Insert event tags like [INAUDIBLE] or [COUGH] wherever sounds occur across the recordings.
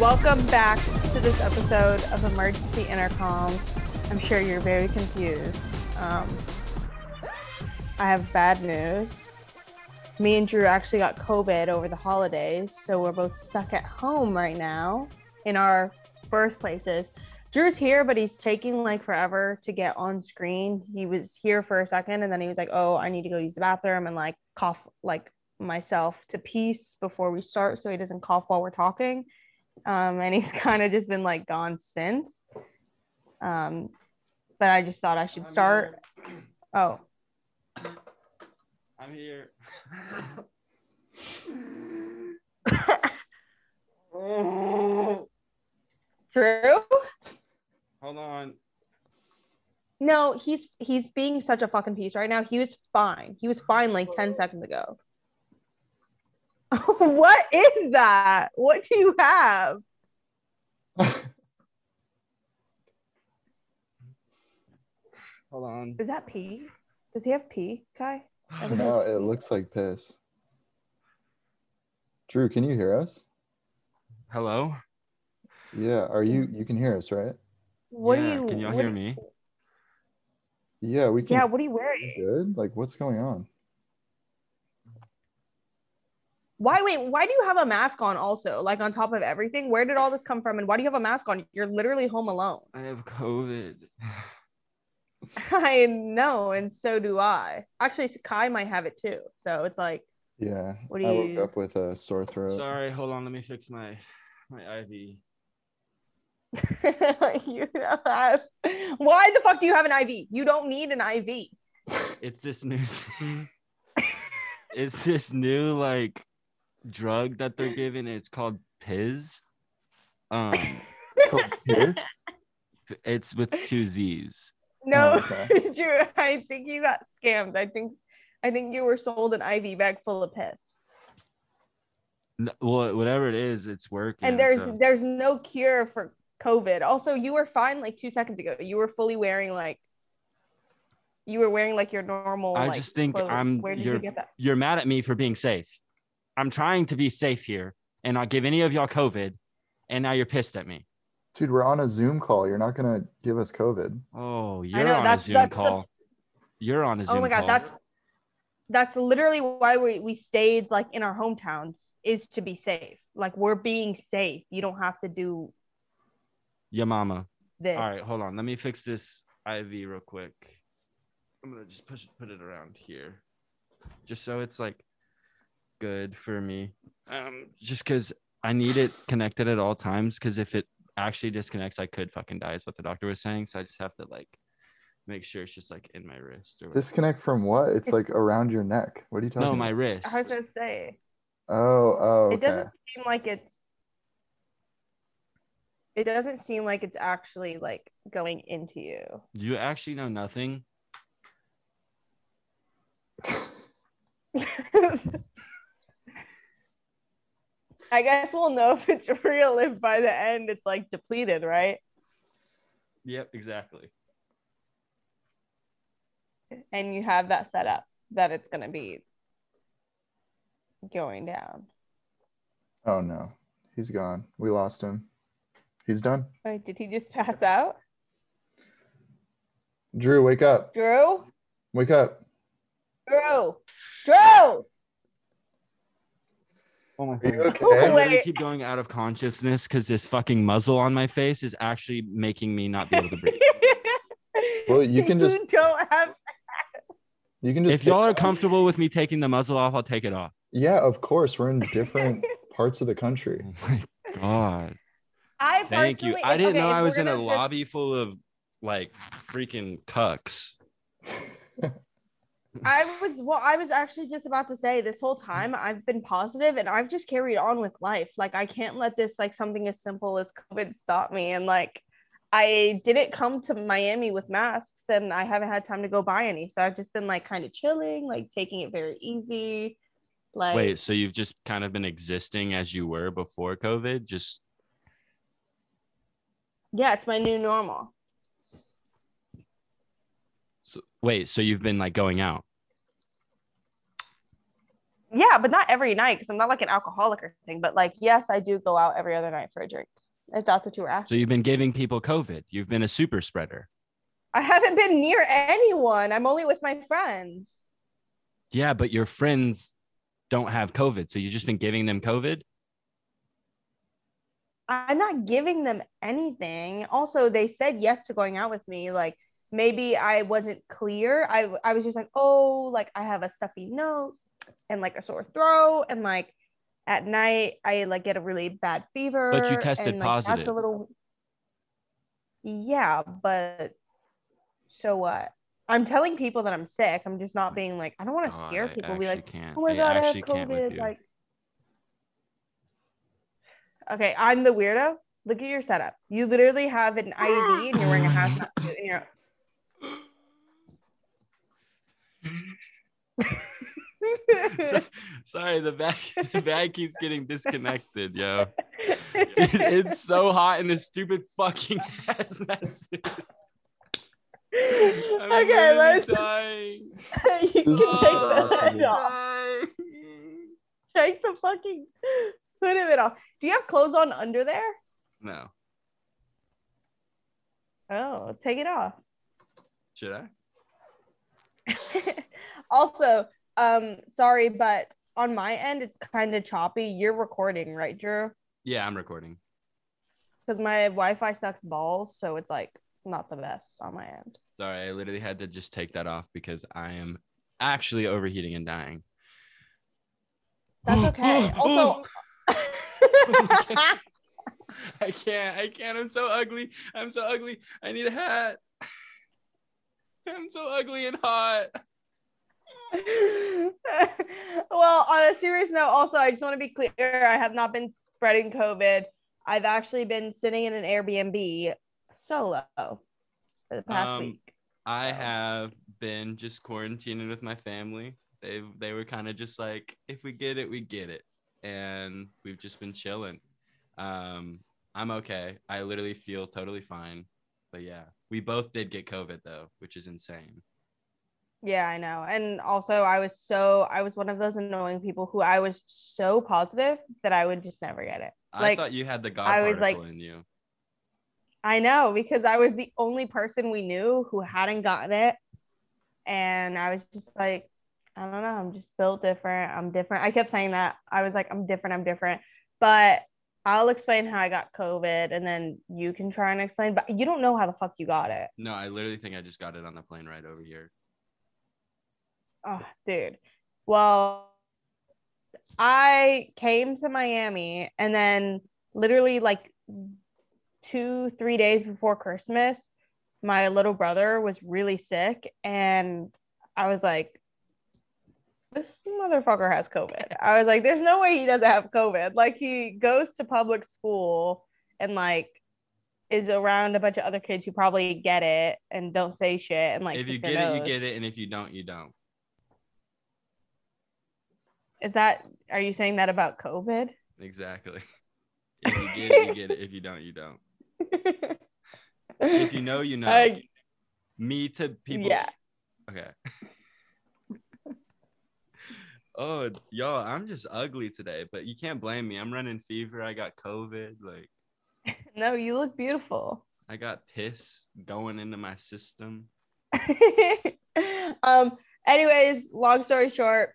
Welcome back to this episode of Emergency Intercom. I'm sure you're very confused. Um, I have bad news. Me and Drew actually got COVID over the holidays, so we're both stuck at home right now in our birthplaces. Drew's here, but he's taking like forever to get on screen. He was here for a second and then he was like, Oh, I need to go use the bathroom and like cough like myself to peace before we start so he doesn't cough while we're talking um, and he's [LAUGHS] kind of just been like gone since. Um, but I just thought I should start. Oh, I'm here. [LAUGHS] Drew? Hold on. No, he's he's being such a fucking piece right now. He was fine. He was fine like 10 seconds ago. [LAUGHS] what is that? What do you have? [LAUGHS] Hold on. Is that pee? Does he have pee, Kai? [SIGHS] No, it looks like piss. Drew, can you hear us? Hello? Yeah, are you you can hear us, right? What Yeah, do you Can y'all hear do- me? Yeah, we can. Yeah, what are you wearing? Good. Like, what's going on? Why wait, why do you have a mask on also? Like on top of everything? Where did all this come from? And why do you have a mask on? You're literally home alone. I have COVID. [LAUGHS] I know, and so do I. Actually, Kai might have it too. So it's like, Yeah, What do you? I woke up with a sore throat. Sorry, hold on. Let me fix my my IV. [LAUGHS] you have. Why the fuck do you have an IV? You don't need an IV. It's this new [LAUGHS] It's this new like drug that they're giving. It's called Piz. Um [LAUGHS] Called piss? it's with two Z's. No, Oh, okay. Drew, I think you got scammed. I think, I think you were sold an IV bag full of piss. N- Well, whatever it is, it's working. And there's so- there's no cure for COVID. Also, you were fine like two seconds ago. You were fully wearing like, you were wearing like your normal. I like, just think clothes. I'm- Where did you're- you get that? you're mad at me for being safe. I'm trying to be safe here and not give any of y'all COVID, and now you're pissed at me. Dude, we're on a Zoom call. You're not gonna give us COVID. Oh, you're know, on that's- a Zoom that's the- call. You're on a oh Zoom call. Oh my god, call. that's that's literally why we, we stayed like in our hometowns is to be safe. Like we're being safe. You don't have to do your mama. this. All right, hold on. Let me fix this IV real quick. I'm gonna just push put it around here, just so it's like good for me. Um, just because I need it connected at all times. Because if it actually disconnects, I could fucking die. Is what the doctor was saying. So I just have to like make sure it's just like in my wrist or whatever. Disconnect from what? It's like around your neck. What are you talking? no, my wrist. I was gonna say Oh, oh, it doesn't seem like it's it doesn't seem like it's actually like going into you. You actually know nothing. [LAUGHS] I guess we'll know [LAUGHS] if it's real if by the end it's like depleted, right? Yep, exactly. And you have that set up that it's gonna be going down. Oh no, he's gone. We lost him. He's done. Wait, did he just pass out? Drew, wake up. Drew? Wake up. Drew! Drew! Oh my Are you I okay? Wait. literally keep going out of consciousness because this fucking muzzle on my face is actually making me not be able to breathe. [LAUGHS] Well, you can just- you don't have You can just. if y'all are comfortable with me taking the muzzle off, I'll take it off. Yeah, of course. We're in different [LAUGHS] parts of the country. Oh my god. I Thank you. I didn't okay, know I was in a just- lobby full of like freaking cucks. [LAUGHS] I was well, I was actually just about to say this whole time I've been positive and I've just carried on with life. Like I can't let this like something as simple as COVID stop me. And like I didn't come to Miami with masks and I haven't had time to go buy any. So I've just been like kind of chilling, like taking it very easy. Like Wait, so you've just kind of been existing as you were before COVID? Just yeah, it's my new normal. so, wait, so you've been like going out? Yeah, but not every night because I'm not like an alcoholic or anything. But like, yes, I do go out every other night for a drink. If that's what you were asking. So you've been giving people COVID. You've been a super spreader. I haven't been near anyone. I'm only with my friends. Yeah, but your friends don't have COVID. So you've just been giving them COVID? I'm not giving them anything. Also, they said yes to going out with me. Like maybe I wasn't clear. I I was just like, oh, like I have a stuffy nose and like a sore throat, and like at night I like get a really bad fever. But you tested and, like, That's positive. a little. Yeah, but so what? I'm telling people that I'm sick. I'm just not being like I don't want to scare I people. Be like, can't. oh my I god, I have COVID. Like, okay, I'm the weirdo. Look at your setup. You literally have an IUD and you're wearing a [GASPS] hazmat suit. And you're... So- [LAUGHS] sorry, the bag [LAUGHS] the bag keeps getting disconnected, yo. [LAUGHS] Dude, it's so hot in this stupid fucking hazmat suit. I'm okay, literally let's. dying. you can This is take the fucking- hood off. Take the fucking hood of it off. Do you have clothes on under there? No, Oh, take it off. should I? [LAUGHS] also, um, sorry, but on my end, it's kind of choppy. You're recording, right, Drew? Yeah, I'm recording. Because my Wi-Fi sucks balls, so it's like not the best on my end. Sorry, I literally had to just take that off because I am actually overheating and dying. That's [GASPS] okay. [GASPS] also, [GASPS] [LAUGHS] I can't. I can't. I'm so ugly. I'm so ugly. I need a hat. I'm so ugly and hot. well, on a serious note, also, I just want to be clear I have not been spreading COVID. I've actually been sitting in an Airbnb solo for the past Um, week. I have been just quarantining with my family. They they were kind of just like, if we get it, we get it, and we've just been chilling. Um, I'm okay. I literally feel totally fine. But yeah, we both did get COVID though, which is insane. Yeah, I know. And also, I was so, I was one of those annoying people who I was so positive that I would just never get it. I thought you had the God I was particle like- in you. I know because I was the only person we knew who hadn't gotten it. And I was just like, I don't know, I'm just built different. I'm different. I kept saying that. I was like, I'm different, I'm different. But I'll explain how I got COVID and then you can try and explain. But you don't know how the fuck you got it. No, I literally think I just got it on the plane right over here. Oh, dude. Well, I came to Miami and then literally like two, three days before Christmas, my little brother was really sick. And I was like, this motherfucker has COVID. I was like, there's no way he doesn't have COVID. Like, he goes to public school and like is around a bunch of other kids who probably get it and don't say shit. And like, if you get it, you get it, and if you don't, you don't. Is that are you saying that about COVID? Exactly. If you get it, you get it. If you don't, you don't. [LAUGHS] If you know, you know. Me to people. yeah. Okay. Oh, y'all, I'm just ugly today, but you can't blame me. I'm running fever. I got COVID. Like, [LAUGHS] No, you look beautiful. I got piss going into my system. [LAUGHS] um anyways, long story short,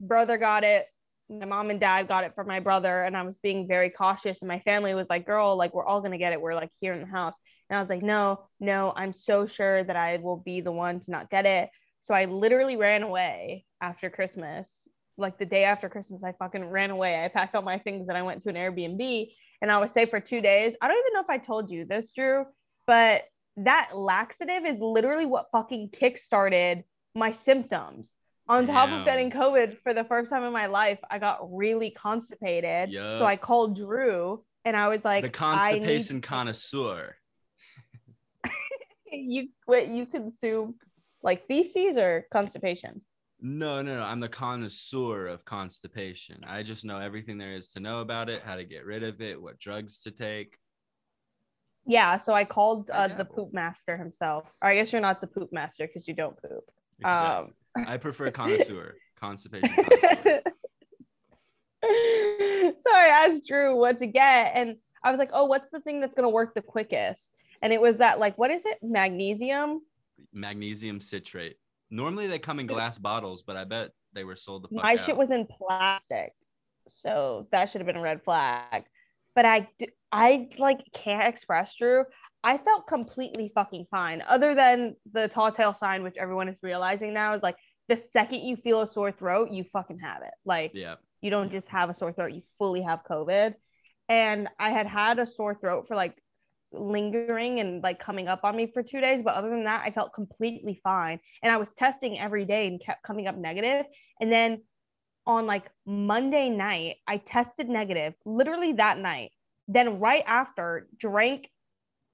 brother got it. My mom and dad got it for my brother, and I was being very cautious. And my family was like, Girl, like, we're all gonna get it. We're like here in the house. And I was like, No, no, I'm so sure that I will be the one to not get it. So I literally ran away after Christmas like the day after Christmas, I fucking ran away. I packed all my things and I went to an Airbnb and I was safe for two days. I don't even know if I told you this, Drew, but that laxative is literally what fucking kickstarted my symptoms. On top Damn. of getting COVID for the first time in my life, I got really constipated. Yup. So I called Drew and I was like, the I need constipation connoisseur. [LAUGHS] you wait, you consume like feces or constipation? No, no, no. I'm the connoisseur of constipation. I just know everything there is to know about it, how to get rid of it, what drugs to take. Yeah, so I called I uh, the poop master himself. Or I guess you're not the poop master because you don't poop. Um, I prefer [LAUGHS] connoisseur, constipation connoisseur. [LAUGHS] so I asked Drew what to get, and I was like, "Oh, what's the thing that's gonna work the quickest?" And it was that like, what is it? Magnesium. Magnesium citrate. Normally they come in glass bottles, but I bet they were sold the fuck My out. shit was in plastic, so that should have been a red flag. But I, I like can't express Drew. I felt completely fucking fine, other than the tall tale sign, which everyone is realizing now is like the second you feel a sore throat, you fucking have it. Like yeah. you don't just have a sore throat, you fully have COVID. And I had had a sore throat for like lingering and like coming up on me for two days. But other than that, I felt completely fine. And I was testing every day and kept coming up negative. And then on like Monday night, I tested negative literally that night. Then right after, drank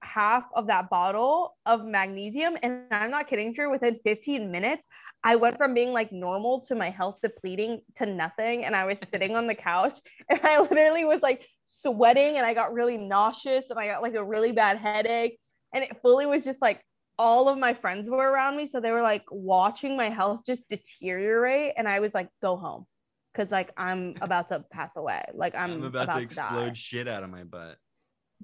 half of that bottle of magnesium. And I'm not kidding, Drew, within 15 minutes, I went from being like normal to my health depleting to nothing. And I was [LAUGHS] sitting on the couch and I literally was like sweating and I got really nauseous and I got like a really bad headache. And it fully was just like all of my friends were around me. So they were like watching my health just deteriorate. And I was like, go home. Cause like I'm [LAUGHS] about to pass away. Like I'm, I'm, about, about, to to explode shit out of my butt.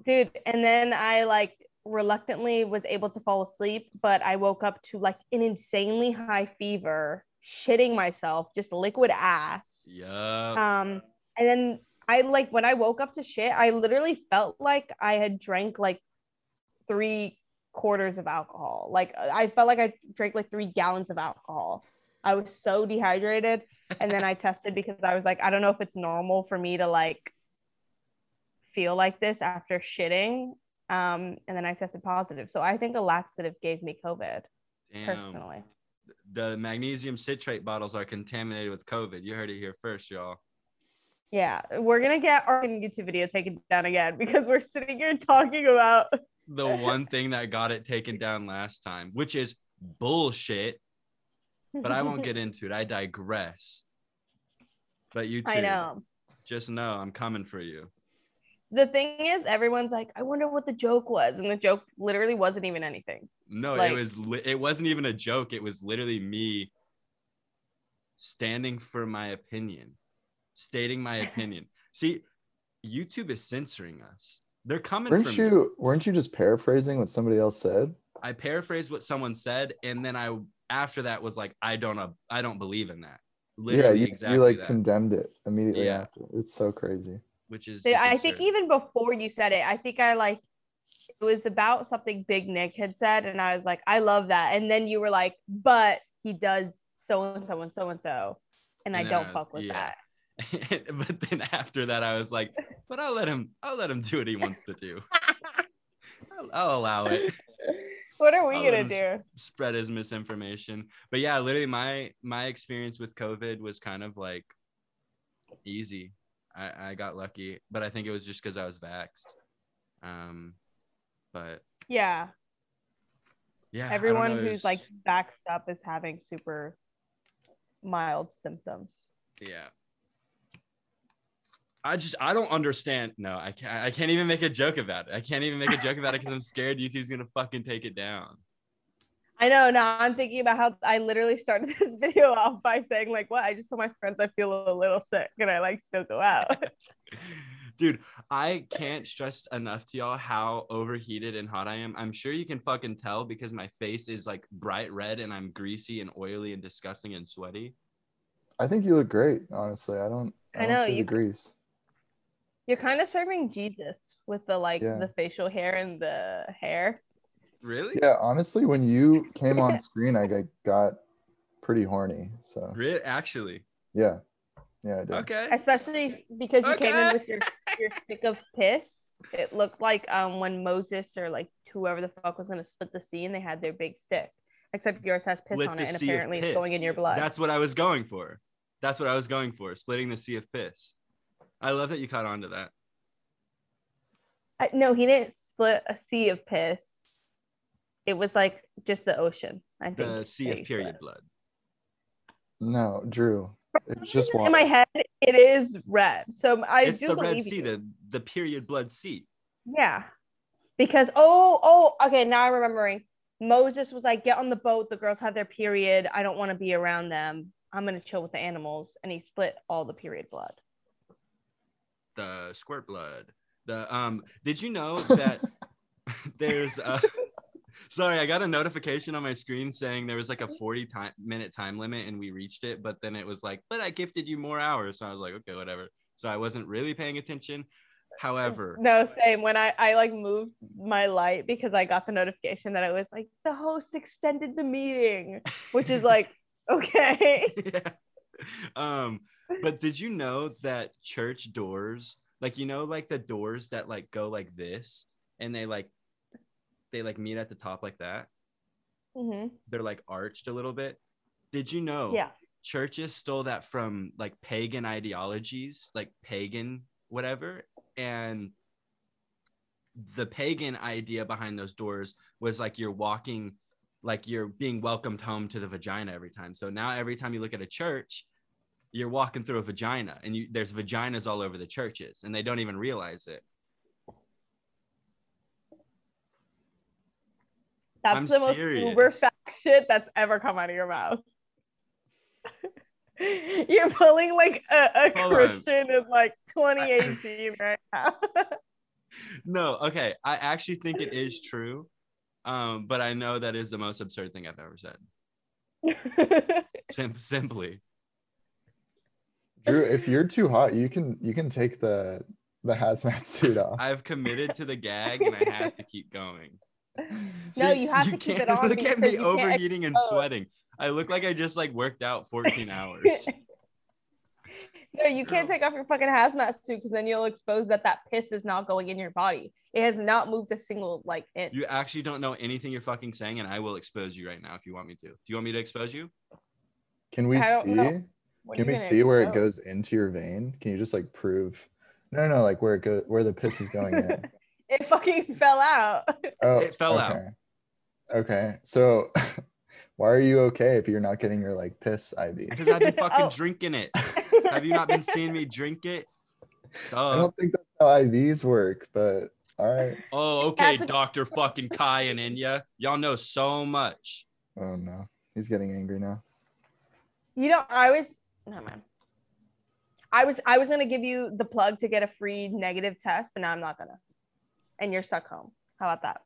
dude and then i like reluctantly was able to fall asleep but i woke up to like an insanely high fever shitting myself just liquid ass. Yeah. um and then i like when i woke up to shit i literally felt like i had drank like three quarters of alcohol. Like i felt like i drank like three gallons of alcohol. I was so dehydrated and then i [LAUGHS] tested because i was like i don't know if it's normal for me to like feel like this after shitting um and then i tested positive so i think a laxative gave me covid Damn. personally The magnesium citrate bottles are contaminated with COVID. You heard it here first, y'all. yeah we're gonna get our youtube video taken down again [LAUGHS] because we're sitting here talking about The one thing that got it taken down last time, which is bullshit, but I won't get [LAUGHS] into it. I digress. But you too. i know Just know I'm coming for you. The thing is everyone's like i wonder what the joke was and the joke literally wasn't even anything No, Like- it was li- it wasn't even a joke. It was literally me standing for my opinion, stating my [LAUGHS] opinion. See, YouTube is censoring us. They're coming Weren't from you weren't you just paraphrasing what somebody else said? I paraphrased what someone said, and then I after that was like, I don't know, I don't believe in that. Literally yeah, you, exactly you like that, condemned it immediately Yeah. after. It's so crazy. Which is i think even before you said it i think i like it was about something big nick had said and i was like i love that and then you were like but he does so and so and so and so and i don't I was- fuck with yeah. that [LAUGHS] but then after that, I was like, but I'll let him. I'll let him do what he wants to do. I'll, I'll allow it. [LAUGHS] what are we I'll gonna do spread his misinformation. But yeah, literally my my experience with COVID was kind of like easy. I, I got lucky, but I think it was just because I was vaxxed. Um, but yeah yeah, everyone who's was- like backed up is having super mild symptoms yeah. I just I don't understand. No, I can't. I can't even make a joke about it. I can't even make a joke about it because I'm scared YouTube's gonna fucking take it down. I know. Now I'm thinking about how I literally started [LAUGHS] this video off by saying like, "What? I just told my friends I feel a little sick, and I like still go out." [LAUGHS] Dude, I can't stress enough to y'all how overheated and hot I am. I'm sure you can fucking tell because my face is like bright red and I'm greasy and oily and disgusting and sweaty. I think you look great, honestly. I don't I, I don't know, see you- the grease. You're kind of serving Jesus with the like Yeah. the facial hair and the hair. Really? Yeah, honestly, when you [LAUGHS] came on screen, I got, got pretty horny. So Really? Actually. yeah, Yeah, I did. Okay. especially because you came in with your your stick of piss. It looked like um when Moses or like whoever the fuck was gonna split the sea and they had their big stick. Except yours has piss Split on it and apparently it's going in your blood. That's what I was going for. That's what I was going for. Splitting the sea of piss. I love that you caught on to that. I, no, he didn't split a sea of piss. It was like just the ocean. I think The sea of period split. blood. No, Drew. It's just water. In my head, it is red. So I it's do the Red Sea, you. the the period blood sea. Yeah. Because oh oh okay now I'm remembering. Moses was like, get on the boat. The girls have their period. I don't want to be around them. I'm gonna chill with the animals. And he split all the period blood. the squirt blood. The um did you know that [LAUGHS] there's uh sorry, I got a notification on my screen saying there was like a 40 time minute time limit and we reached it, but then it was like, but I gifted you more hours. So I was like, okay, whatever. So I wasn't really paying attention. However, No, same. When I I like moved my light because I got the notification that it was like the host extended the meeting, which is like [LAUGHS] okay. yeah. Um, but did you know that church doors, like you know, like the doors that like go like this and they like they like meet at the top like that? hmm they're like arched a little bit. Did you know Yeah. churches stole that from like pagan ideologies, like pagan whatever? And the pagan idea behind those doors was like you're walking, like you're being welcomed home to the vagina every time. So now every time you look at a church, you're walking through a vagina and you there's vaginas all over the churches and they don't even realize it. That's I'm the most serious. uber fact shit that's ever come out of your mouth. [LAUGHS] You're pulling like a, a Hold on. Christian in like 2018 [LAUGHS] right now. [LAUGHS] No, okay. I actually think it is true. Um, but I know that is the most absurd thing I've ever said. Sim- simply. Drew, if you're too hot, you can you can take the the hazmat suit off. I've committed to the gag and I have to keep going. [LAUGHS] No, you have to keep it can't [LAUGHS] on Look at me overheating and sweating. I look like I just like worked out 14 hours. [LAUGHS] no, you can't take off your fucking hazmat suit because then you'll expose that that piss is not going in your body. It has not moved a single like inch. You actually don't know anything you're fucking saying, and I will expose you right now if you want me to. Do you want me to expose you? Can we see? know. What Can we gonna see where it goes into your vein? Can you just like prove? No, no, like where it goes, where the piss is going in. [LAUGHS] It fucking fell out. Oh, It fell out. okay. Okay, so [LAUGHS] why are you okay if you're not getting your like piss IV? Because I've been fucking Oh. drinking it. [LAUGHS] Have you not been seeing me drink it? I don't think that's how IVs work, but all right. Oh, okay, That's a- Doctor fucking Kai and Enya. Y'all know so much. Oh no, he's getting angry now. You know, I was no man. I was I was gonna give you the plug to get a free negative test, but now I'm not gonna. And you're stuck home. How about that?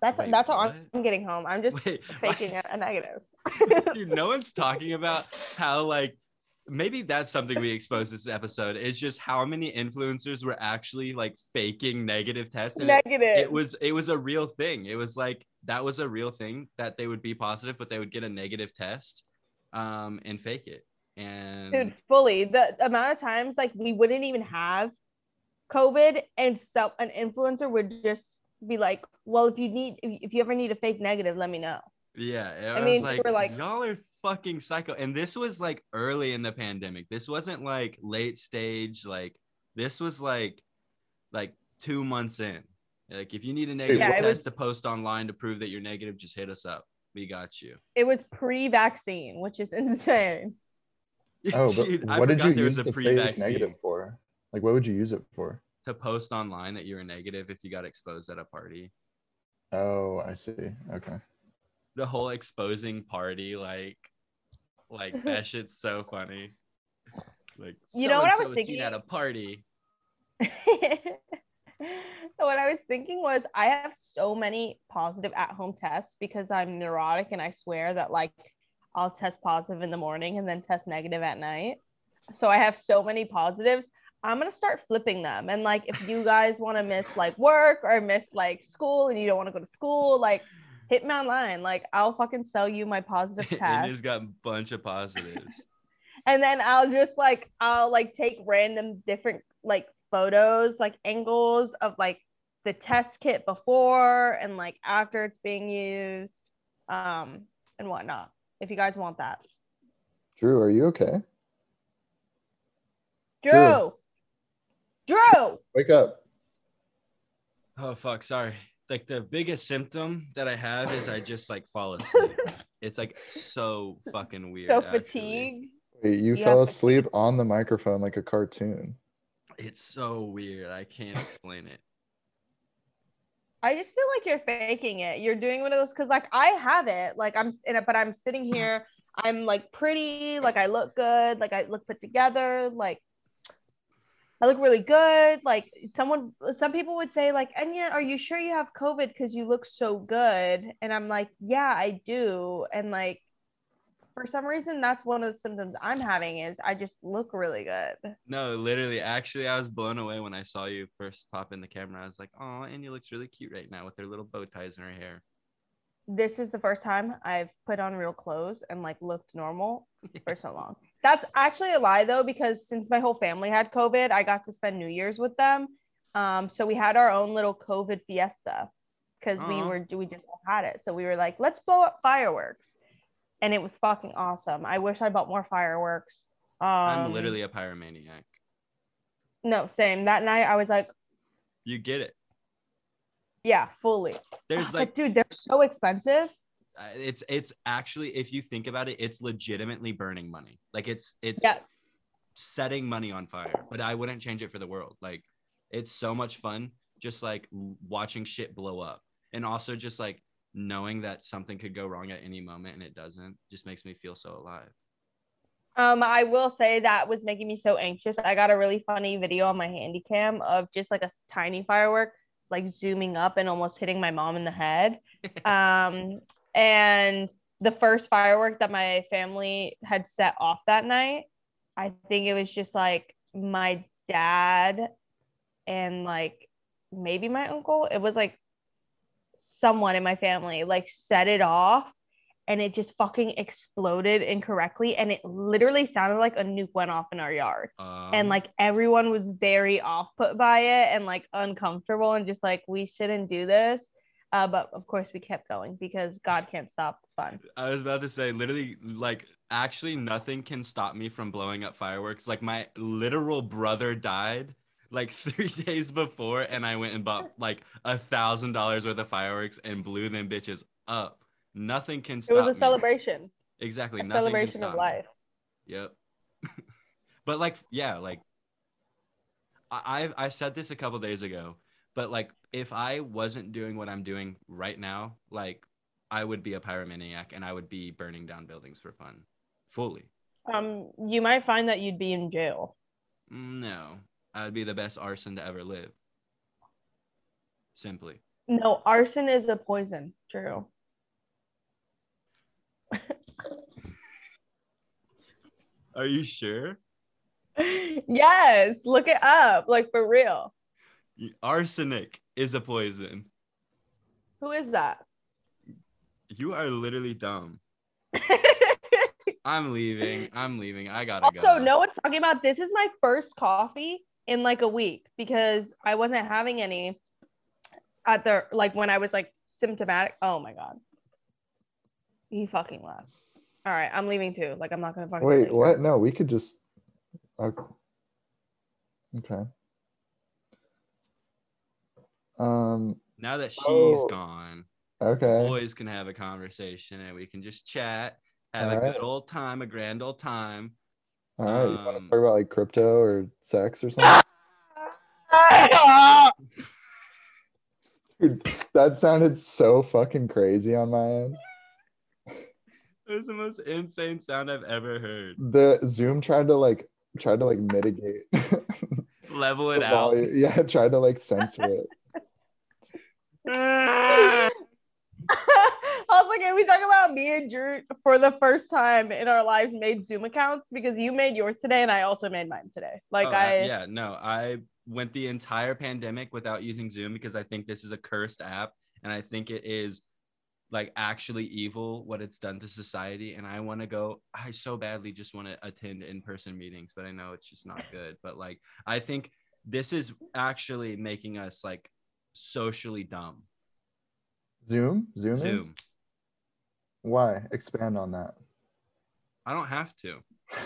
That's Wait, that's how what? I'm getting home. I'm just Wait, [LAUGHS] faking a, a negative. [LAUGHS] Dude, no one's talking about how like maybe that's something we exposed this episode is just how many influencers were actually like faking negative tests. And it, negative. it was it was a real thing. It was like that was a real thing that they would be positive, but they would get a negative test um and fake it. And dude fully the amount of times like we wouldn't even have covid and so an influencer would just be like well if you need if if you ever need a fake negative let me know Yeah, I, I mean, like, we're like- y'all are fucking psycho. And this was like early in the pandemic. This wasn't like late stage. Like this was like like two months in. Like if you need a negative Yeah, test was- to post online to prove that you're negative, just hit us up. We got you. it was pre-vaccine which is [LAUGHS] insane [LAUGHS] Oh, but Dude, I what did you use the fake pre-vaccine negative for? Like, what would you use it for? to post online that you were negative if you got exposed at a party. Oh, I see. Okay. The whole exposing party, like, like that [LAUGHS] shit's so funny. Like, You know what I was thinking? at a party. [LAUGHS] so what I was thinking was I have so many positive at home tests because I'm neurotic and I swear that like I'll test positive in the morning and then test negative at night. So I have so many positives. I'm gonna start flipping them. And like if you guys want to miss like work or miss like school and you don't want to go to school, like hit me online. Like I'll fucking sell you my positive [LAUGHS] and test. he's got a bunch of positives. [LAUGHS] and then I'll just like I'll like take random different like photos, like angles of like the test kit before and like after it's being used, um, and whatnot. If you guys want that, Drew, are you okay? Drew, Drew. Drew, Wake up. Oh fuck, sorry. Like the biggest symptom that I have is I just like fall asleep. [LAUGHS] it's like so fucking weird. so actually. fatigued. Wait, you You fell have to- asleep on the microphone like a cartoon. It's so weird. I can't explain it. I just feel like you're faking it. You're doing one of those because, like, I have it. Like, I'm in it, but I'm sitting here. I'm like pretty. Like, I look good. Like, I look put together. Like, I look really good. Like, someone, some people would say, like, Enya, are you sure you have COVID? Because you look so good. And I'm like, yeah, I do. And like, for some reason, that's one of the symptoms I'm having is I just look really good. No, literally, actually, I was blown away when I saw you first pop in the camera. I was like, oh, Annie looks really cute right now with her little bow ties in her hair. this is the first time I've put on real clothes and like looked normal [LAUGHS] for so long. That's actually a lie though, because since my whole family had COVID, I got to spend New Year's with them. Um, so we had our own little COVID fiesta because we were we just had it. So we were like, let's blow up fireworks, and it was fucking awesome. I wish I bought more fireworks. Um, I'm literally a pyromaniac. no same. That night I was like, You get it. yeah, fully. There's but like, dude, they're so expensive. It's it's actually, if you think about it, it's legitimately burning money. Like it's it's Yeah, setting money on fire. But I wouldn't change it for the world. Like it's so much fun, just like watching shit blow up, and also just like knowing that something could go wrong at any moment and it doesn't, just makes me feel so alive. Um, I will say that was making me so anxious. I got a really funny video on my handy cam of just like a tiny firework, like zooming up and almost hitting my mom in the head. [LAUGHS] Um, and the first firework that my family had set off that night, I think it was just like my dad and like maybe my uncle. It was like someone in my family like set it off and it just fucking exploded incorrectly. And it literally sounded like a nuke went off in our yard. Um, and like everyone was very off put by it and like uncomfortable and just like we shouldn't do this uh, but of course we kept going because god can't stop fun I was about to say, literally, like, actually, nothing can stop me from blowing up fireworks. Like, my literal brother died like [LAUGHS] three days before, and I went and bought like a thousand dollars worth of fireworks and blew them bitches up. Nothing can stop. it was a me. celebration Exactly. a nothing can celebration of stop me. life Yep. [LAUGHS] but like, yeah, like I I said this a couple days ago, but like if I wasn't doing what I'm doing right now, like I would be a pyromaniac and I would be burning down buildings for fun. Fully. um you might find that you'd be in jail No. I would be the best arson to ever live. Simply. no arson is a poison true [LAUGHS] Are you sure? [LAUGHS] yes look it up like for real Arsenic is a poison. who is that You are literally dumb. [LAUGHS] I'm leaving. I'm leaving. I gotta also go. Also, no one's talking about this is my first coffee in like a week because i wasn't having any at the like when i was like symptomatic oh my god he fucking left all right i'm leaving too like i'm not gonna fucking Wait, stay what? No, we could just. Uh, okay. Okay. Um. Now that she's Oh. gone, Okay. boys can have a conversation and we can just chat, have a Alright. good old time, a grand old time. All right. You want to um, talk about like crypto or sex or something? [LAUGHS] Dude, that sounded so fucking crazy on my end. It was the most insane sound I've ever heard. The Zoom tried to like tried to like mitigate. [LAUGHS] Level it out. volume. Yeah, tried to like censor it. [LAUGHS] I was like, can we talk about me and Drew for the first time in our lives made Zoom accounts because you made yours today and I also made mine today. Like Oh, I, yeah, no, I went the entire pandemic without using Zoom because I think this is a cursed app and I think it is like actually evil what it's done to society and i want to go i so badly just want to attend in-person meetings but i know it's just not good but like i think this is actually making us like socially dumb Zoom? Zoom, is? zoom Why? Expand on that. i don't have to [LAUGHS]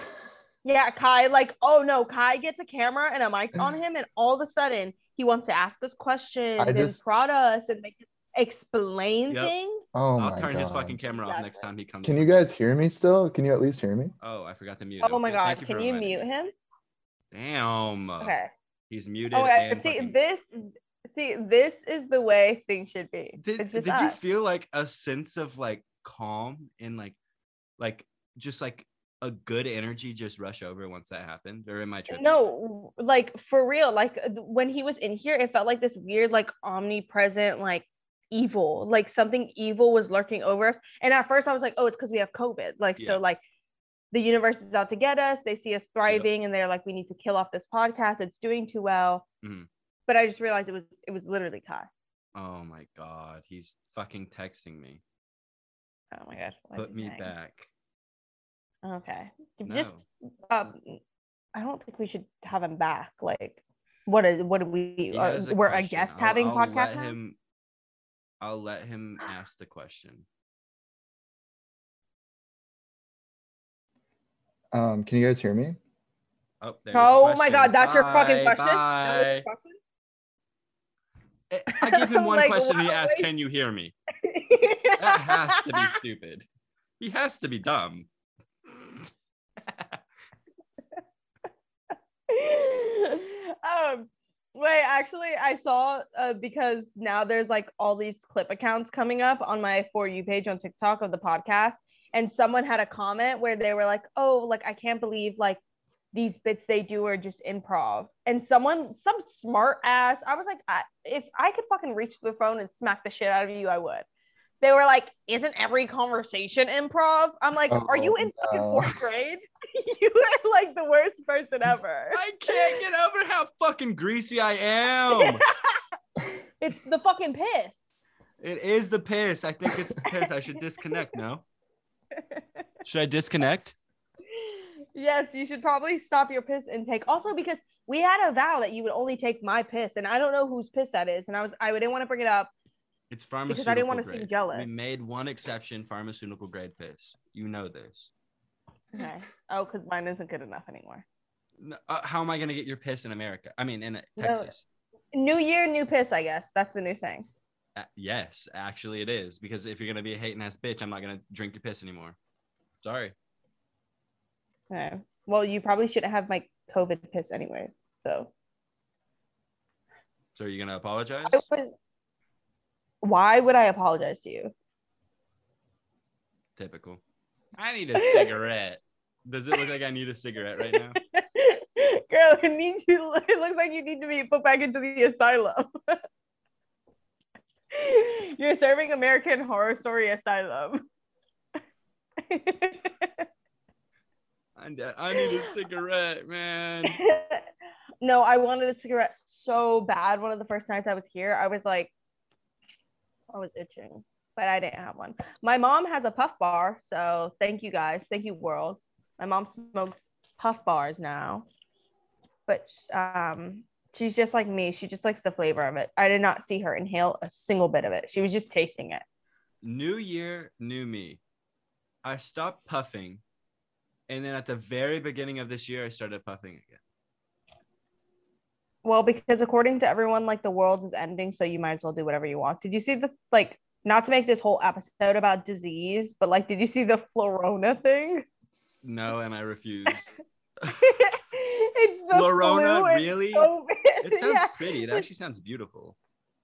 Yeah, Kai, like, oh no, Kai gets a camera and a mic on him, and all of a sudden he wants to ask us questions I and just- prod us and make us explain Yep. things. Oh i'll my turn god. his fucking camera off next time he comes Can you guys hear me still? Can you at least hear me? oh i forgot to mute Oh him. my god, thank for can you mute me. him? damn Okay. he's muted Oh, yeah, and see fucking- this. See, this is the way things should be. did, did you feel like a sense of like calm and like like just like a good energy just rush over once that happened or am i tripping No, like for real. Like when he was in here, it felt like this weird, like omnipresent, like evil. Like something evil was lurking over us. And at first, I was like, oh, it's because we have COVID. Like Yeah. so, like the universe is out to get us. They see us thriving, and they're like, we need to kill off this podcast. It's doing too well. Mhm. But I just realized it was it was literally Kai. oh my god he's fucking texting me Oh my gosh. what is put me saying? back Okay. no Just um, I don't think we should have him back. Like, what is what do we? He Uh, has we're a guest I'll- having I'll podcast let him i'll let him ask the question Um, can you guys hear me? oh Oh my god, question. that's your fucking Bye, question. That was your bye. question? Eh, [LAUGHS] i give him one Like, question he wow, wait. can you hear me [LAUGHS] that has to be stupid he has to be dumb [LAUGHS] um wait actually i saw uh, because now there's like all these clip accounts coming up on my for you page on tiktok of the podcast and someone had a comment where they were like oh like i can't believe like these bits they do are just improv and someone some smart ass i was like I, if i could fucking reach the phone and smack the shit out of you i would they were like isn't every conversation improv i'm like are you Oh, in fucking no. fourth grade [LAUGHS] you are like the worst person ever I can't get over how fucking greasy I am. [LAUGHS] It's the fucking piss. it is the piss. I think it's the piss. I should disconnect now. [LAUGHS] Should I disconnect? Yes, you should probably stop your piss intake. Also, because we had a vow that you would only take my piss, and I don't know whose piss that is. And I was I didn't want to bring it up. It's pharmaceutical because I didn't wanna grade. seem jealous. We made one exception, pharmaceutical grade piss. You know this. Okay. Oh, because mine isn't good enough anymore. No, uh, how am I gonna get your piss in America? I mean, in uh, No. Texas. New year, new piss. I guess that's the new saying. Uh, yes, actually, it is because if you're gonna be a hating ass bitch, I'm not gonna drink your piss anymore. Sorry. Okay. Well, you probably shouldn't have my COVID piss anyways. So So are you gonna apologize? Was. Why would I apologize to you? Typical. I need a cigarette. Does it look like I need a cigarette right now? [LAUGHS] Girl, it needs you. It looks like you need to be put back into the asylum. [LAUGHS] You're serving American Horror Story Asylum. [LAUGHS] I, I need a cigarette, man. [LAUGHS] no, I wanted a cigarette so bad. One of the first nights I was here, I was like, I was itching, but I didn't have one. My mom has a puff bar, so thank you guys. Thank you, world. My mom smokes puff bars now, but um, she's just like me. She just likes the flavor of it. I did not see her inhale a single bit of it. She was just tasting it. New year, new me. I stopped puffing. And then at the very beginning of this year, I started puffing again. Well, because according to everyone, like the world is ending, so you might as well do whatever you want. Did you see the like? Not to make this whole episode about disease, but like, did you see the Florona thing? No, and I refuse. [LAUGHS] it's Florona, really? COVID. It sounds [LAUGHS] Yeah. pretty. It actually sounds beautiful.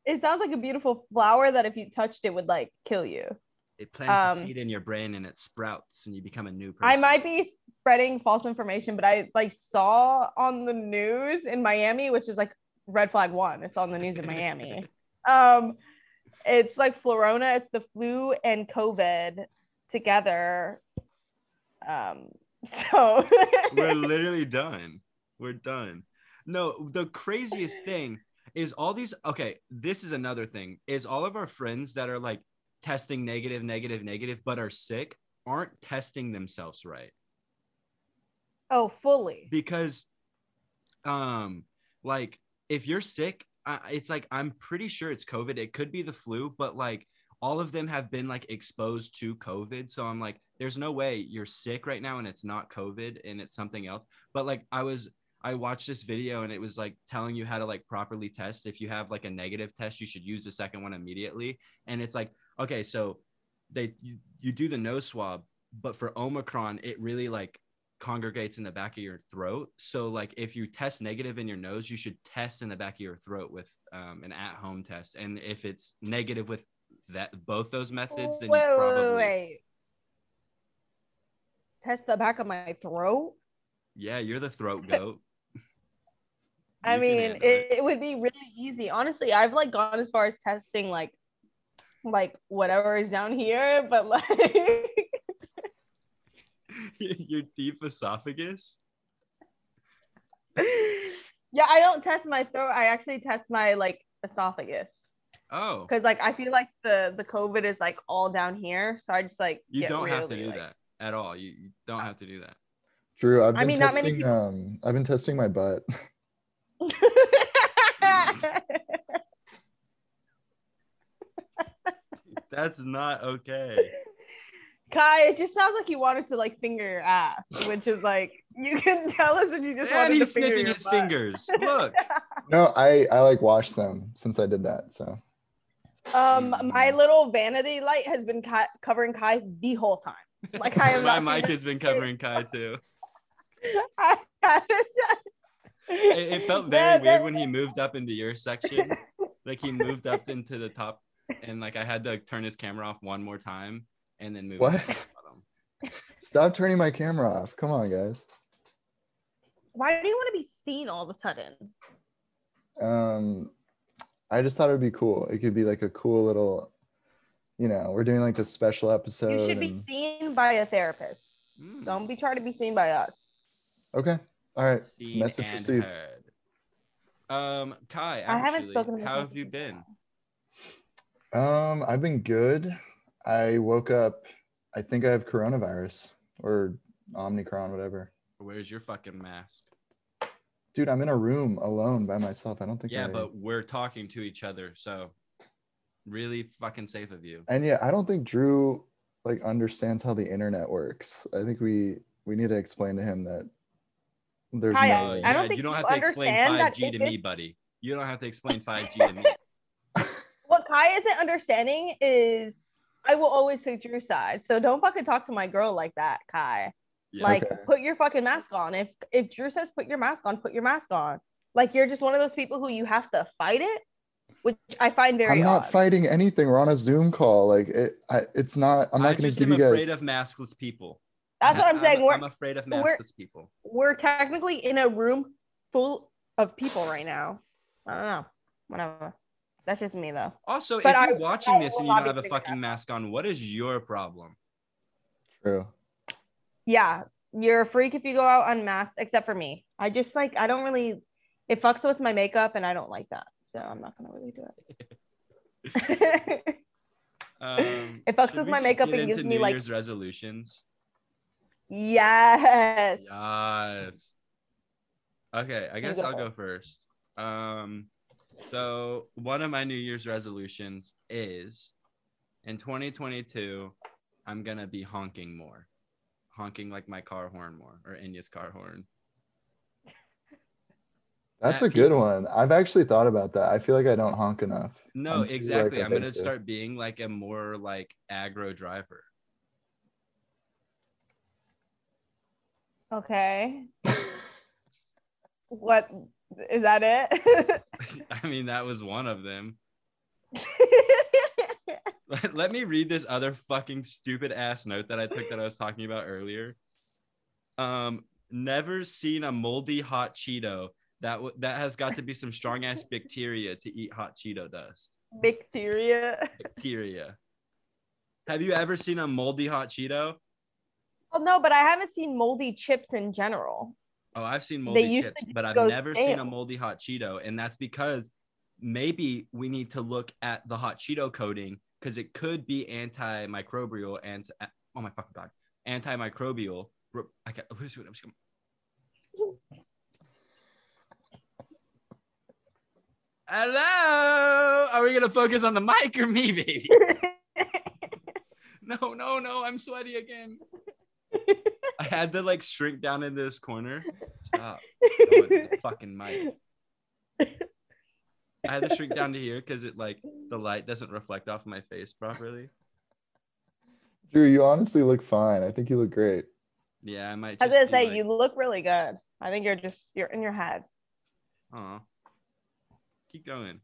It sounds like a beautiful flower that if you touched it would like kill you. It plants Um, a seed in your brain and it sprouts and you become a new person. I might be spreading false information, but I like saw on the news in Miami, which is like red flag one. It's on the news in Miami. [LAUGHS] um, it's like Florona. It's the flu and COVID together. Um, [LAUGHS] so We're [LAUGHS] literally done. We're done. No, the craziest thing is all these. Okay, this is another thing. Is all of our friends that are like testing negative, negative, negative, but are sick aren't testing themselves right. Oh, fully. because um like if you're sick uh, it's like i'm pretty sure it's covid. It could be the flu but like all of them have been like exposed to covid. So i'm like there's no way you're sick right now and it's not covid and it's something else. But like i was i watched this video and it was like telling you how to like properly test. If you have like a negative test you should use the second one immediately. And it's like okay so they you, you do the nose swab but for omicron it really like congregates in the back of your throat. So like if you test negative in your nose, you should test in the back of your throat with um, an at-home test. And if it's negative with that both those methods, then wait, you probably wait, wait. Test the back of my throat. yeah, you're the throat [LAUGHS] goat. I mean, it, it would be really easy. Honestly, I've like gone as far as testing like like whatever is down here, but like [LAUGHS] your deep esophagus. yeah, I don't test my throat. I actually test my like esophagus Oh, because like I feel like the the COVID is like all down here, so I just like you don't have to do like- that at all. You, you don't have to do that. Drew, I've I been mean, not many testing. people- Um, I've been testing my butt. [LAUGHS] [LAUGHS] That's not okay. [LAUGHS] Kai, it just sounds like you wanted to like finger your ass, which is like you can [LAUGHS] tell us that you just And wanted he's to finger sniffing your his butt. fingers. [LAUGHS] Look. No, I I like wash them since I did that. So Um, my little vanity light has been Kai- covering Kai the whole time. Like I am My mic has been covering Kai too. I- It, it felt very Yeah, weird when he moved up into your section. Like he moved up into the top, and like I had to turn his camera off one more time and then move. it What? to stop turning my camera off. Come on, guys. Why do you want to be seen all of a sudden? Um, I just thought it would be cool. It could be like a cool little, you know, we're doing like this special episode. You should be and- seen by a therapist. Mm. Don't be trying to be seen by us. Okay. All right. Seen Message received. heard. Um, Kai, I haven't spoken to this how have you been? while. Um, I've been good. I woke up. I think I have coronavirus or Omicron, whatever. Where's your fucking mask? Dude, I'm in a room alone by myself. I don't think. Yeah, I, but we're talking to each other, so really fucking safe of you. and yeah, I don't think Drew like understands how the internet works. I think we we need to explain to him that there's Hi, no. Uh, way. I don't yeah, think you don't have to explain 5G to me, buddy. You don't have to explain 5G to me. What Kai isn't understanding is I will always pick Drew's side. So don't fucking talk to my girl like that, Kai. Yeah. Like Okay. put your fucking mask on. If if Drew says put your mask on, put your mask on. Like you're just one of those people who you have to fight it, which I find very I'm not odd. fighting anything. We're on a Zoom call. Like it, I, it's not. I'm not going to give you i'm you afraid of maskless people. That's what [LAUGHS] I'm saying. We're I'm afraid of we're- maskless people. we're technically in a room full of people right now. I don't know. Whatever. That's just me though. Also, But if I- you're watching I this will and you don't have a fucking that mask on, what is your problem? True. Yeah, you're a freak if you go out unmasked, except for me. I just like I don't really. It fucks with my makeup, and I don't like that, so I'm not gonna really do it. [LAUGHS] Um, [LAUGHS] It fucks with my makeup and gives into me, New like- Year's resolutions. yes. Yes. Okay, I guess go I'll go first. Um, so one of my New Year's resolutions is in 2022, I'm gonna be honking more, honking like my car horn more, or Enya's car horn. That's That a good people- one. I've actually thought about that. I feel like I don't honk enough. No, I'm too, like, exactly. I'm gonna start being like a more like aggro driver. Okay. [LAUGHS] What is that it? [LAUGHS] I mean, that was one of them. [LAUGHS] Let me read this other fucking stupid ass note that I took that I was talking about earlier. Um, never seen a moldy hot Cheeto. That w- that has got to be some strong ass bacteria to eat hot Cheeto dust. Bacteria. Bacteria. Have you ever seen a moldy hot Cheeto? Well, no, but I haven't seen moldy chips in general. Oh, I've seen moldy chips, but I've never seen a moldy hot Cheeto, and that's because maybe we need to look at the hot Cheeto coating because it could be antimicrobial and uh, oh my fucking god, antimicrobial. I can't, oh, who's I'm just gonna- Hello, are we gonna focus on the mic or me, baby? [LAUGHS] No, no, no, I'm sweaty again. [LAUGHS] I had to like shrink down in this corner. Stop. Oh, the fucking mic. I had to shrink down to here because it like the light doesn't reflect off my face properly. Drew, you honestly look fine. I think you look great. Yeah, I might. I was gonna say like, you look really good. I think you're just you're in your head. Aw. Keep going.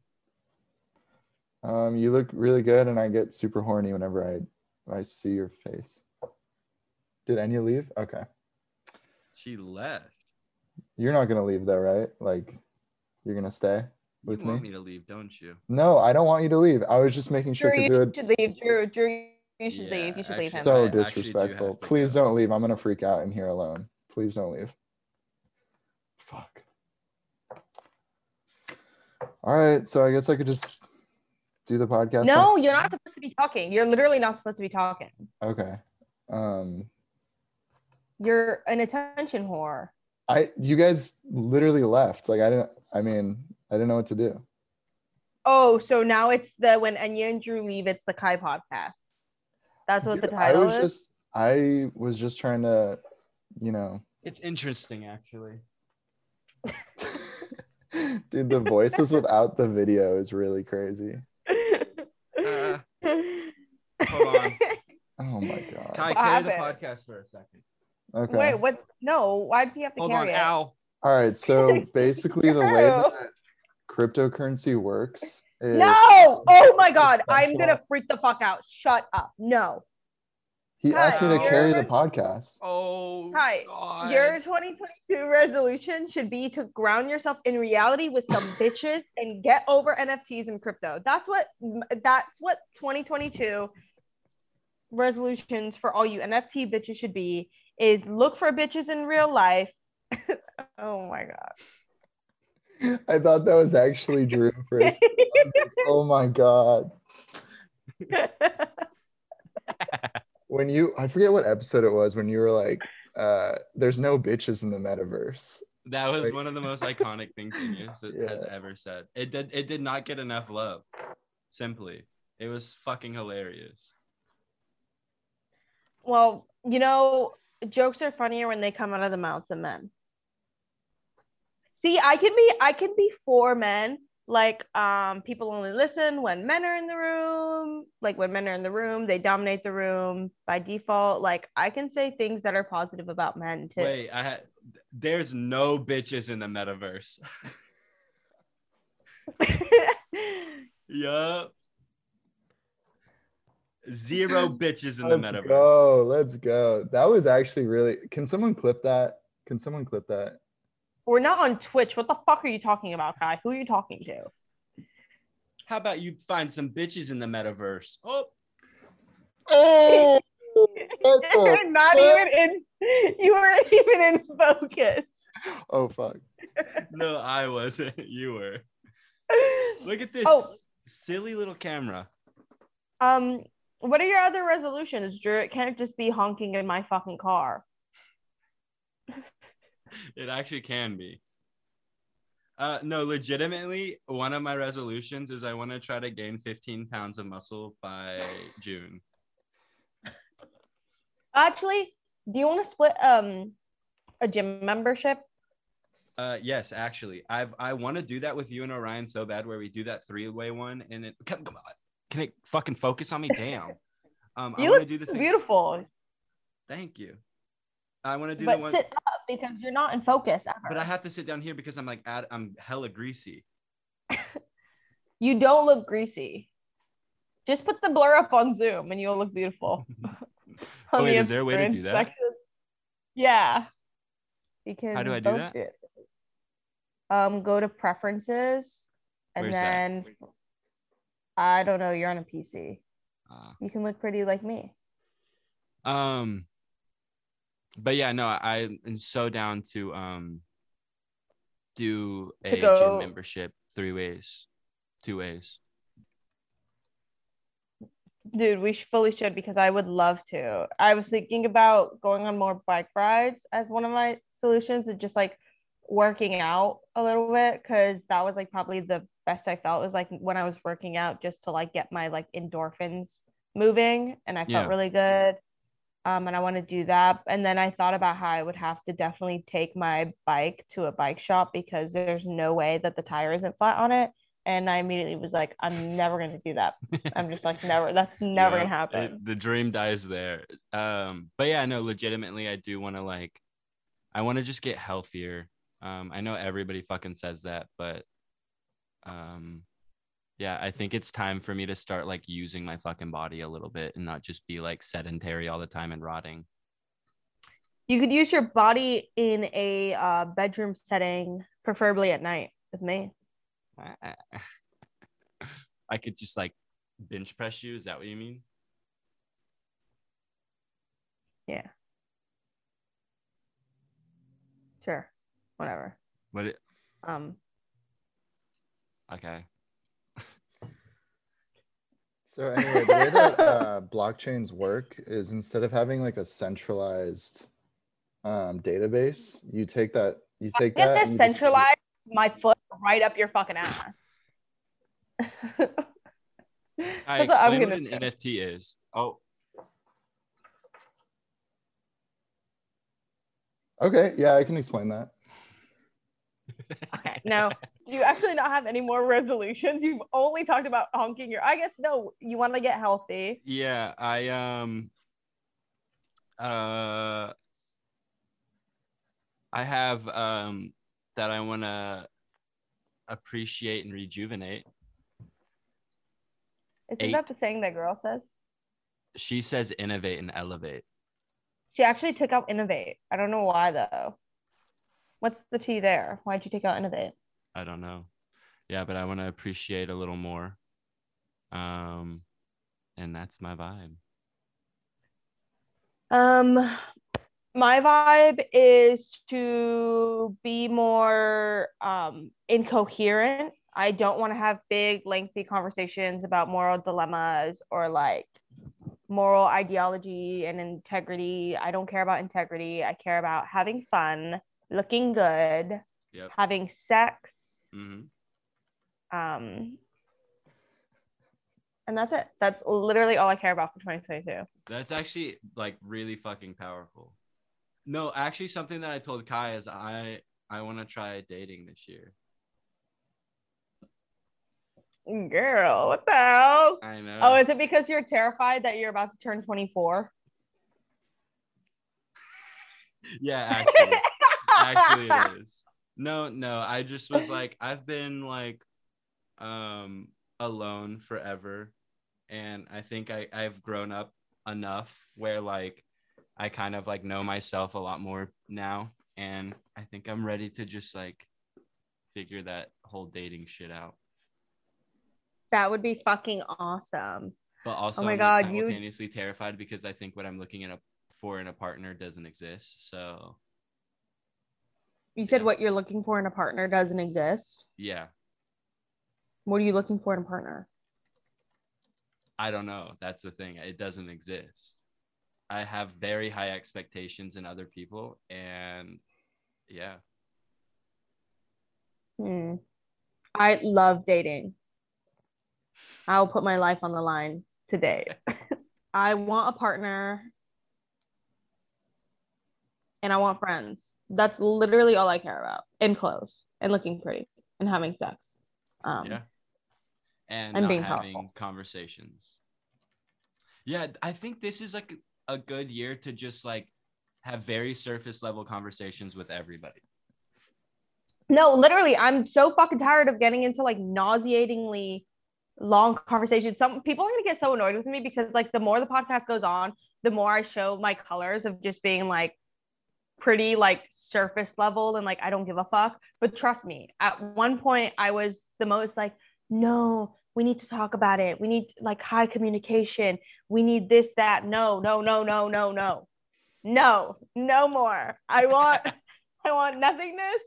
Um, you look really good, and I get super horny whenever I I see your face. Did Enya leave? Okay, She left. you're not gonna leave though, right? Like, you're gonna stay with me? you want me? me to leave, don't you? No, I don't want you to leave. I was just making sure Drew, you it would should leave. Drew, Drew, you should Yeah, leave. You should leave him. so I actually do disrespectful. Please go. don't leave. I'm gonna freak out in here alone. Please don't leave. Fuck. All right, so I guess I could just do the podcast. now? No, you're not supposed to be talking. You're literally not supposed to be talking. Okay. Um, You're an attention whore. I you guys literally left. Like I didn't. I mean, I didn't know what to do. Oh, so now it's the when Enya and Drew leave, it's the Kai podcast. That's what the Dude, title I was is. just. I was just trying to, you know. It's interesting, actually. [LAUGHS] Dude, the voices without the video is really crazy. Uh, hold on. Oh my god. Kai, What carry the podcast for a second. Okay. Wait, what? No, why does he have to Hold carry on, it? ow. All right. So [LAUGHS] basically, the way that cryptocurrency works is No! Oh my god, I'm gonna freak the fuck out. Shut up. No. he asked me to Hi, carry the podcast. Oh, Hi, God. Your 2022 resolution should be to ground yourself in reality with some [LAUGHS] bitches and get over NFTs and crypto. That's what that's what 2022 resolutions for all you NFT bitches should be is look for bitches in real life. [LAUGHS] oh my god. I thought that was actually Drew for a second. Like, [LAUGHS] oh my god. [LAUGHS] When you I forget what episode it was when you were like, uh, there's no bitches in the metaverse. That was Like- one of the most iconic things Genius has ever said. It did. It did not get enough love. Simply, it was fucking hilarious. well, you know, jokes are funnier when they come out of the mouths of men. See, I can be I can be for men. Like um people only listen when men are in the room. Like when men are in the room, they dominate the room by default. Like I can say things that are positive about men too. Wait, I had. There's no bitches in the metaverse. [LAUGHS] [LAUGHS] yup. Zero [LAUGHS] bitches in the Let's metaverse. Oh, Let's go. That was actually really can someone clip that? Can someone clip that? We're not on Twitch. What the fuck are you talking about, Kai? Who are you talking to? How about you find some bitches in the metaverse? Oh, [LAUGHS] Oh, [LAUGHS] You're not fuck? even in you weren't even in focus. oh fuck. no, I wasn't. You were. Look at this Oh, silly little camera. um, what are your other resolutions, Drew? It can't just be honking in my fucking car. [LAUGHS] It actually can be. Uh, no, legitimately, one of my resolutions is I want to try to gain 15 pounds of muscle by June. Actually, do you want to split um a gym membership? Uh, yes, actually, I've I want to do that with you and Orion so bad, where we do that three way one, and then come, come on, can it fucking focus on me? Damn. Um, I want to do the thing. beautiful, Thank you. I want to do but the one, sit up because you're not in focus ever. but I have to sit down here because I'm like, ad, I'm hella greasy. [LAUGHS] you don't look greasy. Just put the blur up on Zoom and you'll look beautiful. [LAUGHS] [LAUGHS] Oh, wait, the is there a way to do that? section. Yeah. You can How do I do that? it. Um, go to preferences and Where's that? I don't know, you're on a PC. Uh, You can look pretty like me. Um, but yeah, no, I am so down to um do a To gym membership three ways, two ways. Dude, we fully should because I would love to. I was thinking about going on more bike rides as one of my solutions and just like working out a little bit because that was like probably the best I felt was like when I was working out just to like get my like endorphins moving and I felt Yeah. really good. Um, and I want to do that. And then I thought about how I would have to definitely take my bike to a bike shop because there's no way that the tire isn't flat on it. And I immediately was like, I'm never going to do that. [LAUGHS] I'm just like, never, that's never Yeah, going to happen. it- the dream dies there. Um, but yeah, no, legitimately, I do want to like, I want to just get healthier. Um, I know everybody fucking says that, but um, yeah, I think it's time for me to start like using my fucking body a little bit and not just be like sedentary all the time and rotting. You could use your body in a uh, bedroom setting, preferably at night with me. [LAUGHS] I could just like bench press you. Is that what you mean? Yeah. Sure. Whatever. What? It, Um, okay. So anyway, the way that [LAUGHS] uh, blockchains work is instead of having like a centralized um, database, you take that, you take get that, this and you just- my foot right up your fucking ass. I [LAUGHS] That's what I'm explain what gonna an do. NFT is. Oh, Okay, yeah, I can explain that. Okay. Now, [LAUGHS] do you actually not have any more resolutions? You've only talked about honking your. I guess no. You want to get healthy. yeah. I um. Uh. I have um that I want to appreciate and rejuvenate. Isn't Eight. that the saying that girl says? She says innovate and elevate. She actually took out innovate. I don't know why though. What's the T there? Why'd you take out innovate? I don't know. Yeah, but I want to appreciate a little more. Um, and that's my vibe. Um, my vibe is to be more um incoherent. I don't want to have big, lengthy conversations about moral dilemmas or like moral ideology and integrity. I don't care about integrity. I care about having fun, looking good, Yep. having sex. Hmm Um, and that's it. That's literally all I care about for 2022. That's actually like really fucking powerful. No, actually, something that I told Kai is I I want to try dating this year. Girl, what the hell? I know. Oh, is it because you're terrified that you're about to turn 24? [LAUGHS] yeah, actually, actually it is. No, no, I just was like I've been like um alone forever and I think I I've grown up enough where like I kind of like know myself a lot more now and I think I'm ready to just like figure that whole dating shit out. That would be fucking awesome. But also Oh my I'm like, God, you- simultaneously terrified because I think what I'm looking at a, for in a partner doesn't exist. So You said what you're looking for in a partner doesn't exist. yeah, What are you looking for in a partner? I don't know. That's the thing. It doesn't exist. I have very high expectations in other people, and yeah, Hmm. I love dating. I'll put my life on the line today. [LAUGHS] I want a partner and I want friends. That's literally all I care about. And clothes and looking pretty and having sex. Um, yeah, and and being having powerful. conversations. Yeah, I think this is like a good year to just like have very surface level conversations with everybody. No, literally, I'm so fucking tired of getting into like nauseatingly long conversations. Some people are gonna get so annoyed with me because like the more the podcast goes on, the more I show my colors of just being like pretty like surface level and like I don't give a fuck. But trust me, at one point I was the most like, no, we need to talk about it. We need like high communication. We need this, that. No, no, no, no, no, no. No, no more. I want [LAUGHS] I want nothingness.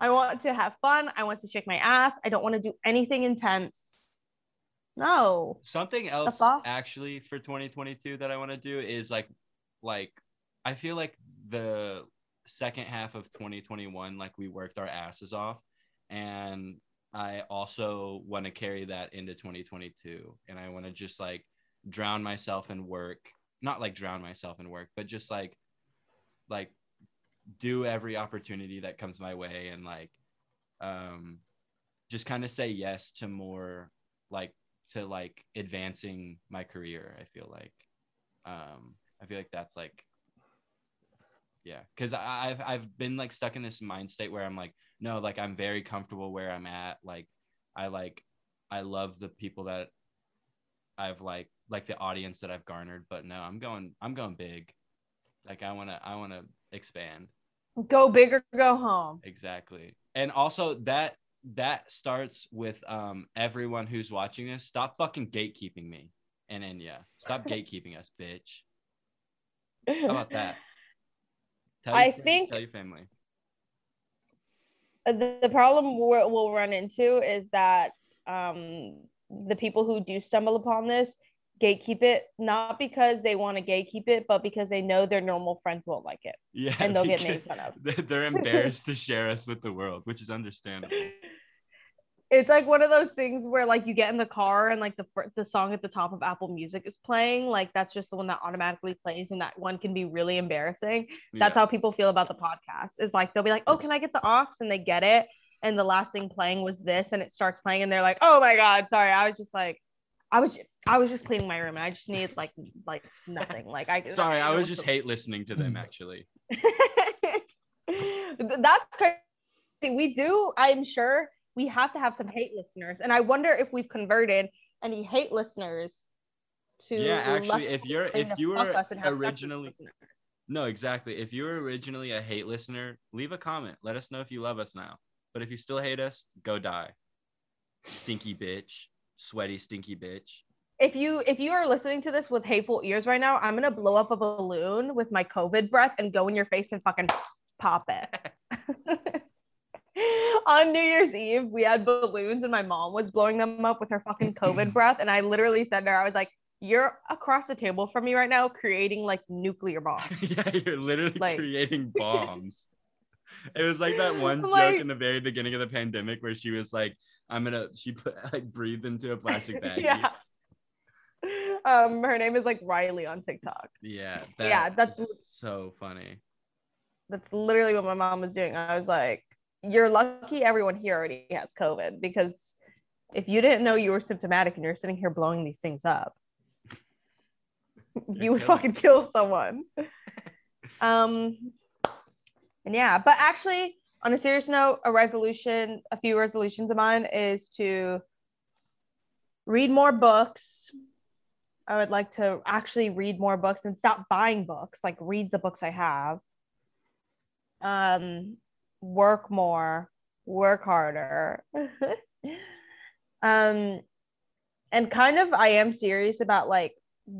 I want to have fun. I want to shake my ass. I don't want to do anything intense. No. Something else actually for 2022 that I want to do is like like I feel like the second half of 2021 like we worked our asses off. And I also want to carry that into 2022 and I want to just like drown myself in work. Not like drown myself in work but just like like do every opportunity that comes my way and like um just kind of say yes to more like to like advancing my career i feel like. Um i feel like that's like yeah because i've i've been like stuck in this mind state where i'm like no like i'm very comfortable where i'm at like i like i love the people that i've like like the audience that i've garnered but no i'm going i'm going big. Like i want to i want to expand. Go big or go home. exactly. And also that that starts with um everyone who's watching this stop fucking gatekeeping me and Enya. stop [LAUGHS] gatekeeping us bitch. How about that tell I friends, think- tell your family. Uh, the, the problem we'll run into is that um, the people who do stumble upon this gatekeep it not because they want to gatekeep it but because they know their normal friends won't like it. Yeah and they'll get made fun of. [LAUGHS] They're embarrassed to share us with the world which is understandable it's like one of those things where like you get in the car and like the the song at the top of Apple Music is playing like that's just the one that automatically plays and that one can be really embarrassing. That's Yeah. how people feel about the podcast. Is like they'll be like oh can i get the aux? and they get it and the last thing playing was this and it starts playing and they're like oh my god sorry. I was just like i was i was just cleaning my room and i just needed like like nothing. Like i sorry i don't was just what hate listening to them [LAUGHS] actually. [LAUGHS] That's crazy. We do i'm sure we have to have some hate listeners. And i wonder if we've converted any hate listeners to Yeah, actually, if you're- if you were us and have sex with originally- no exactly. If you were originally a hate listener leave a comment. Let us know if you love us now. But if you still hate us go die. Stinky bitch. Sweaty stinky bitch. If you if you are listening to this with hateful ears right now, I'm gonna blow up a balloon with my COVID breath and go in your face and fucking pop it. [LAUGHS] [LAUGHS] On New Year's Eve, we had balloons and my mom was blowing them up with her fucking COVID [CLEARS THROAT] breath. And I literally said to her, I was like, You're across the table from me right now, creating like nuclear bombs. [LAUGHS] yeah, you're literally Like- creating [LAUGHS] bombs. it was like that one joke Like- in the very beginning of the pandemic where she was like, "I'm gonna," she put like breathed into a plastic bag. yeah. Um, her name is like Riley on TikTok. yeah, Yeah, that's- so funny. That's literally what my mom was doing. I was like, You're lucky everyone here already has COVID because if you didn't know you were symptomatic and you're sitting here blowing these things up, [LAUGHS] you would fucking kill someone. um, and yeah, but actually, on a serious note, a resolution, a few resolutions of mine is to read more books. I would like to actually read more books and stop buying books, like read the books I have. Um, work more, work harder. [LAUGHS] um, and kind of, I am serious about like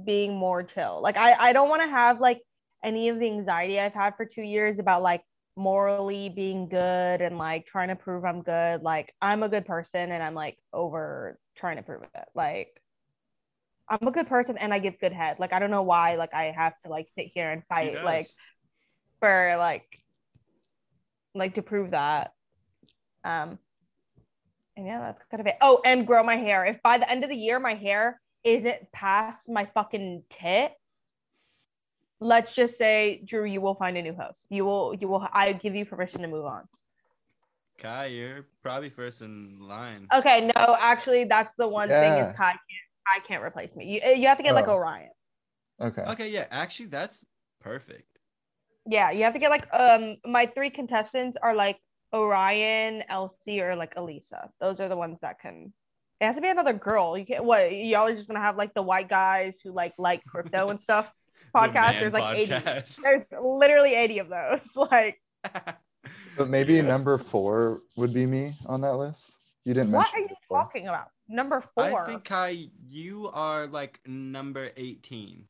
being more chill. Like I, I don't want to have like any of the anxiety I've had for two years about like morally being good and like trying to prove I'm good. Like I'm a good person and I'm like over trying to prove it. Like I'm a good person and I give good head. Like I don't know why like I have to like sit here and fight like for like like to prove that. Um and yeah, that's kind of it. Oh, and grow my hair. If by the end of the year my hair isn't past my fucking tit, let's just say, Drew, you will find a new host. You will, you will. I give you permission to move on. Kai, you're probably first in line. Okay, no, actually, that's the one thing is Yeah. Kai can't. Kai can't replace me. You, you have to get like Oh. Orion. Okay. Okay, yeah, actually, that's perfect. Yeah, you have to get like um. My three contestants are like Orion, Elsie, or like Elisa. Those are the ones that can. It has to be another girl. You can't. What y'all are just gonna have like the white guys who like like crypto and stuff. [LAUGHS] Podcast. man There's like eighty. There's literally eighty of those. [LAUGHS] Like, [LAUGHS] But maybe number four would be me on that list. You didn't what mention are you before. talking about? Number four. I think Kai, you are like number 18.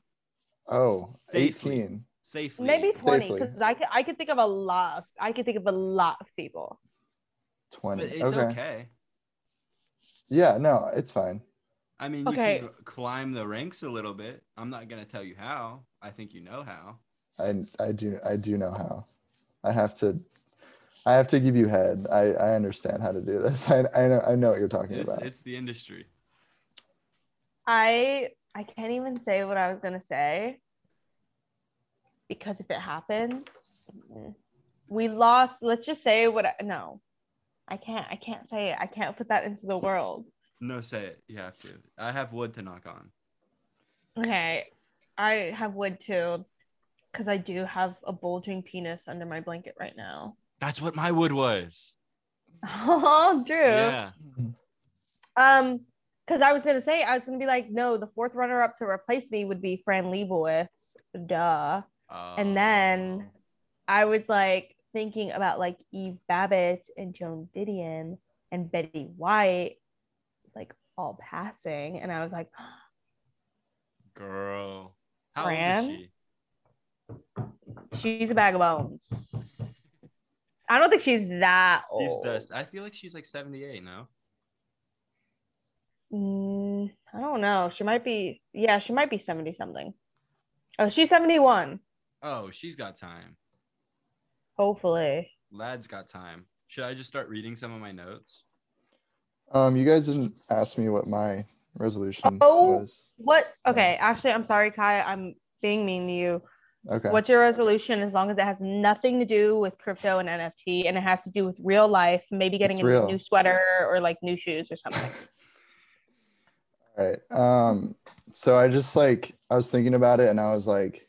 Oh, Safely. 18. Safely. Maybe 20 because I could I could think of a lot of I could think of a lot of people. 20. But it's okay. okay. Yeah, no, it's fine. I mean, you Okay. can climb the ranks a little bit. I'm not gonna tell you how. I think you know how. I I do I do know how. I have to I have to give you head. I I understand how to do this. [LAUGHS] I I know I know what you're talking It's, about. it's the industry. I I can't even say what I was gonna say because if it happens, we lost. Let's just say what. I, no, I can't. I can't say it. I can't put that into the world. No, say it. You have to. I have wood to knock on. Okay, I have wood too, because I do have a bulging penis under my blanket right now. That's what my wood was. [LAUGHS] Oh, Drew. Yeah. Um, because I was gonna say I was gonna be like, no, the fourth runner-up to replace me would be Fran Lebowitz. Duh. And then Oh. I was like thinking about like Eve Babitz and Joan Didion and Betty White, like all passing, and I was like, [GASPS] girl, how Fran? old is she? she's a bag of bones. I don't think she's that She's old. dust. I feel like she's like 78 now. Mm, I don't know. She might be. Yeah, she might be seventy something. Oh, she's seventy-one. Oh, she's got time. Hopefully. Lad's got time. Should I just start reading some of my notes? Um, you guys didn't ask me what my resolution Oh. was. What? Okay, actually, I'm sorry, Kai. I'm being mean to you. Okay. What's your resolution as long as it has nothing to do with crypto and NFT and it has to do with real life, maybe getting It's a real. new sweater or like new shoes or something? [LAUGHS] All right. Um, so I just like I was thinking about it and I was like,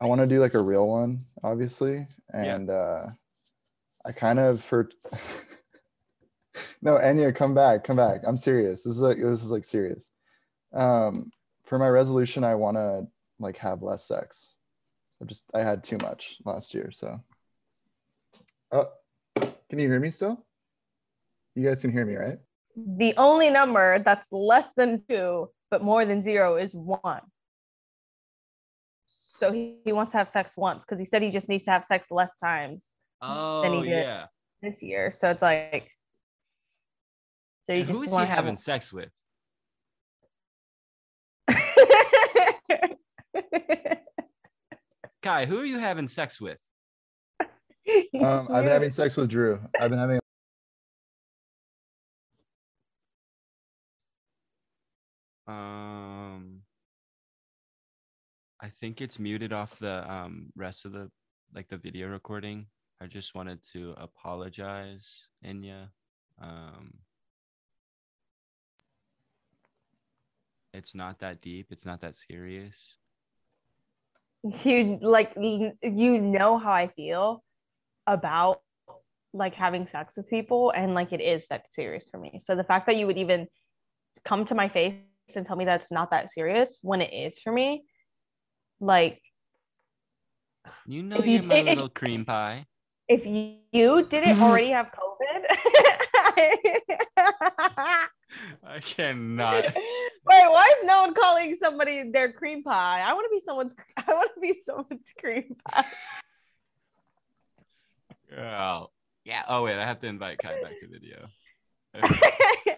I want to do like a real one, obviously. And uh I kind of for [LAUGHS] no, Enya, come back, come back. I'm serious. This is like this is like serious. Um, for my resolution, I want to like have less sex. I just I had too much last year, so. Oh, can you hear me still? You guys can hear me, right? the only number that's less than two but more than zero is one. So he, he wants to have sex once because he said he just needs to have sex less times Oh, Then he did. yeah. this year. So it's like, so you And just Who is he want to have having sex with? [LAUGHS] Kai, who are you having sex with? Um, I've been having sex with Drew. I've been having I think it's muted off the um rest of the like the video recording. I just wanted to apologize, Enya. Um, it's not that deep. It's not that serious. you like you know how I feel about like having sex with people and like it is that serious for me. So the fact that you would even come to my face and tell me that's not that serious when it is for me, like You know If you- you're my if- little cream pie. if you, you didn't [LAUGHS] already have COVID. I cannot. Wait, why is no one calling somebody their cream pie? I want to be someone's. [LAUGHS] I want to be someone's cream pie. Oh, yeah. Oh wait, I have to invite Kai back to video. [LAUGHS] Okay,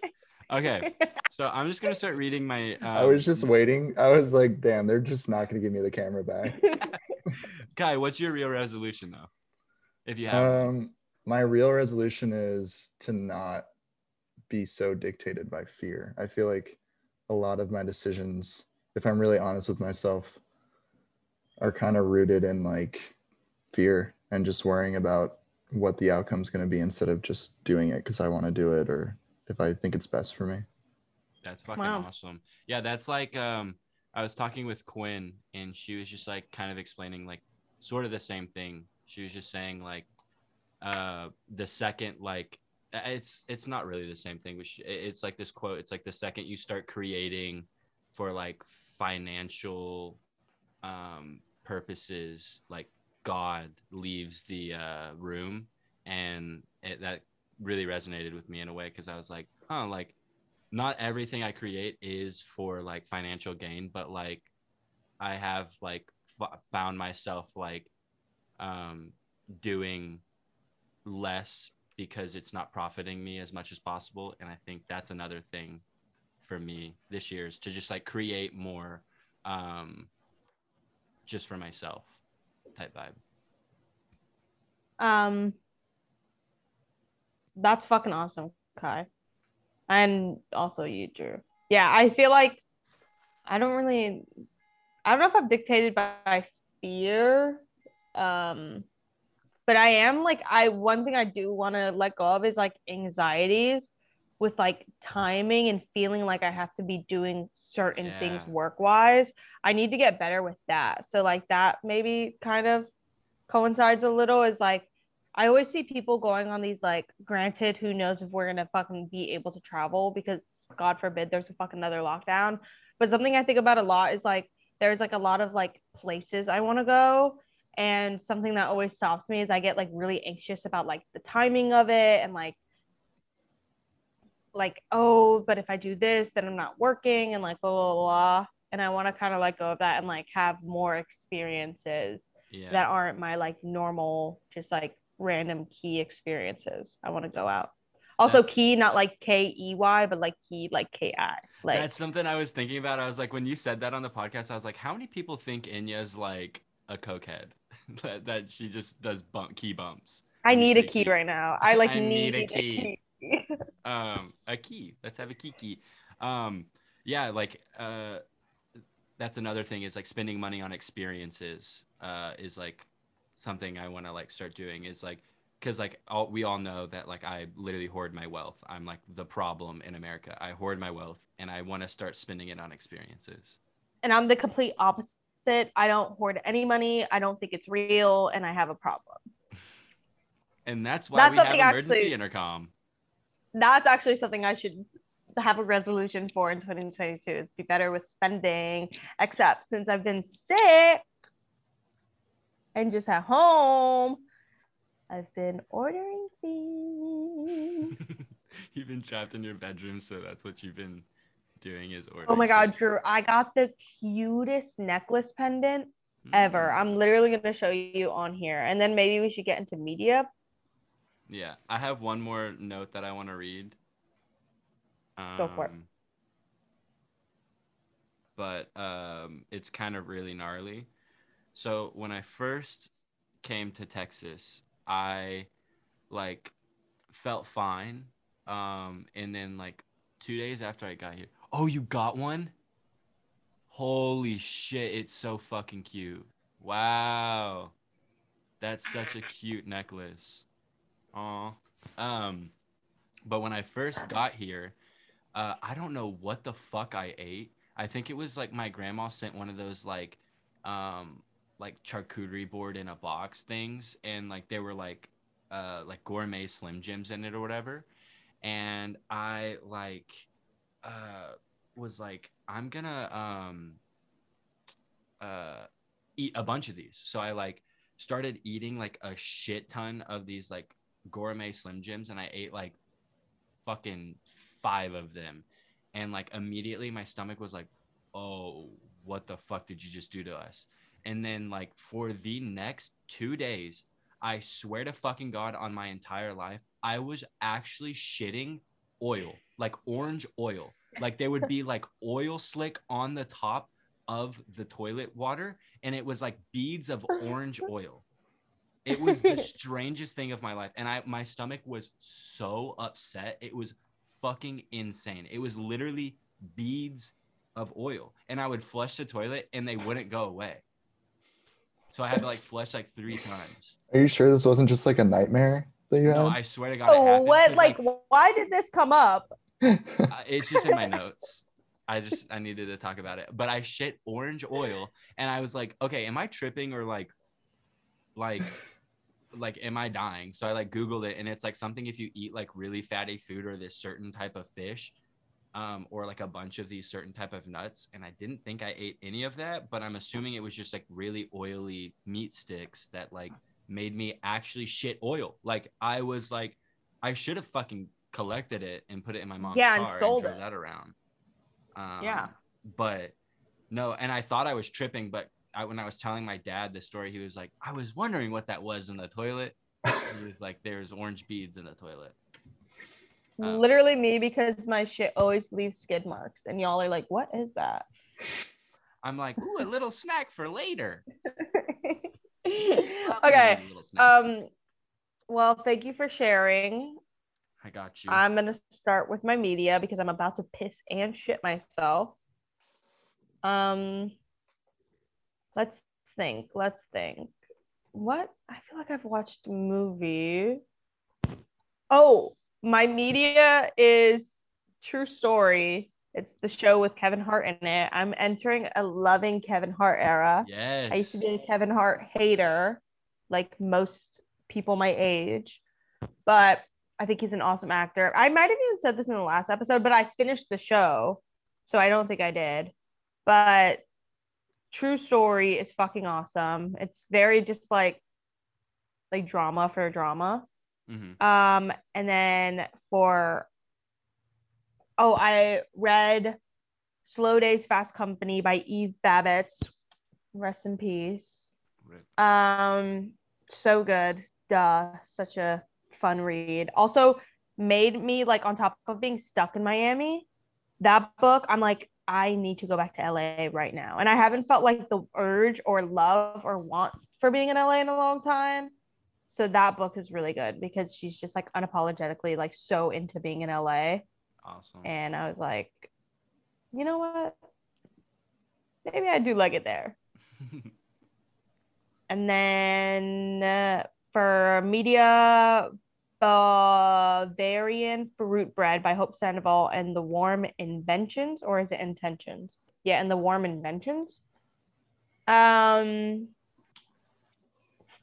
[LAUGHS] so I'm just gonna start reading my. Um, I was just waiting. I was like, damn, they're just not gonna give me the camera back. [LAUGHS] [LAUGHS] Kai, what's your real resolution though? If you have. Um, my real resolution is to not be so dictated by fear. I feel like a lot of my decisions, if I'm really honest with myself, are kind of rooted in like fear and just worrying about what the outcome's going to be instead of just doing it because I want to do it or if I think it's best for me. That's fucking Wow. awesome. Yeah, that's like um I was talking with Quinn and she was just like kind of explaining like sort of the same thing. She was just saying like uh the second like it's it's not really the same thing but she, it's like this quote it's like the second you start creating for like financial um purposes like god leaves the uh room and it, that really resonated with me in a way because i was like huh like not everything I create is for like financial gain, but like I have like f- found myself like um doing less because it's not profiting me as much as possible and I think that's another thing for me this year is to just like create more um just for myself type vibe. Um, that's fucking awesome, Kai, and also you, Drew. Yeah, I feel like I don't really, I don't know if I'm dictated by fear, um, but I am like I one thing I do want to let go of is like anxieties with like timing and feeling like I have to be doing certain Yeah. things work wise. I need to get better with that. So like that maybe kind of coincides a little is like I always see people going on these like granted who knows if we're gonna fucking be able to travel because God forbid there's a fucking another lockdown. But something I think about a lot is like there's like a lot of like places I want to go and something that always stops me is I get like really anxious about like the timing of it and like like oh but if I do this then I'm not working and like blah blah blah and I want to kind of let go of that and like have more experiences Yeah. that aren't my like normal just like random key experiences i want to go out also That's- key not like k-e-y but like key like k-i like That's something I was thinking about. I was like, when you said that on the podcast, I was like, how many people think Enya's like a cokehead? [LAUGHS] that, that she just does bump key bumps. i need a key key. right now i like [LAUGHS] I need need, a a key. key, [LAUGHS] um a key let's have a kiki um yeah like uh that's another thing is like spending money on experiences uh is like something i want to like start doing is like because like all, we all know that like i literally hoard my wealth. I'm like the problem in america. I hoard my wealth and i want to start spending it on experiences. And i'm the complete opposite. I don't hoard any money. I don't think it's real and i have a problem. [LAUGHS] And that's why That's we have emergency actually- intercom. That's actually something i should have a resolution for in 2022 is be better with spending except since i've been sick and just at home i've been ordering things [LAUGHS] you've been trapped in your bedroom so that's what you've been doing is ordering oh my god drew i got the cutest necklace pendant ever Mm. i'm literally going to show you on here and then maybe we should get into media Yeah, I have one more note that I want to read. Um, Go for it. But um, it's kind of really gnarly. So when I first came to Texas, I like felt fine. Um, and then like two days after I got here, oh, you got one? Holy shit! It's so fucking cute. Wow, that's such a cute necklace. Aw. Um, but when I first got here, uh, I don't know what the fuck I ate. I think it was like my grandma sent one of those like, um, like charcuterie board in a box things, and like they were like, uh, like gourmet Slim Jims in it or whatever. And I like, uh, was like, I'm gonna um, uh, eat a bunch of these. So I like started eating like a shit ton of these like gourmet Slim Jims, and I ate like fucking five of them, and like immediately my stomach was like, "Oh, what the fuck did you just do to us?" And then like for the next two days, I swear to fucking god, on my entire life, I was actually shitting oil, like orange oil. Like there would be [LAUGHS] like oil slick on the top of the toilet water, and it was like beads of orange oil. It was the [LAUGHS] strangest thing of my life. And I my stomach was so upset. It was fucking insane. It was literally beads of oil. And I would flush the toilet and they wouldn't go away. So I had to like That's- flush like three times. Are you sure this wasn't just like a nightmare that you No, had? I swear to God. it oh happened what 'cause, like why did this come up uh, it's just in my notes. I just I needed to talk about it. But I shit orange oil and I was like, okay, am I tripping or like like like am I dying? So I like googled it and it's like something if you eat like really fatty food or this certain type of fish um or like a bunch of these certain type of nuts and I didn't think I ate any of that, but I'm assuming it was just like really oily meat sticks that like made me actually shit oil. Like I was like I should have fucking collected it and put it in my mom's Yeah, and car sold drove it. that around. Um, Yeah. But no, and I thought I was tripping, but I, when I was telling my dad the story, he was like, "I was wondering what that was in the toilet." he was like, "There's orange beads in the toilet." Um, literally me because my shit always leaves skid marks, and y'all are like, "What is that?" I'm like, ooh, a little snack for later. [LAUGHS] Okay. me a little snack. Um. Well, thank you for sharing. I got you. I'm gonna start with my media because I'm about to piss and shit myself. Um. Let's think. Let's think. What? I feel like I've watched a movie. Oh, my media is True Story. It's the show with Kevin Hart in it. I'm entering a loving Kevin Hart era. yes. I used to be a Kevin Hart hater, like most people my age, but I think he's an awesome actor. I might have even said this in the last episode, but I finished the show, so I don't think I did. But True Story is fucking awesome. It's very just like like drama for drama. Mhm. Um, and then for oh, I read Slow Days Fast Company by Eve Babitz. Rest in peace. Rip. Um, so good. Duh, such a fun read. Also made me like on top of being stuck in Miami. That book, I'm like, I need to go back to LA right now. And I haven't felt like the urge or love or want for being in LA in a long time. So that book is really good because she's just like unapologetically like so into being in LA. Awesome. And I was like, you know what? Maybe I do like it there. [LAUGHS] And then uh, for media, Bavarian Fruit Bread by Hope Sandoval and The Warm Inventions, or is it Intentions? Yeah, and The Warm Inventions. Um,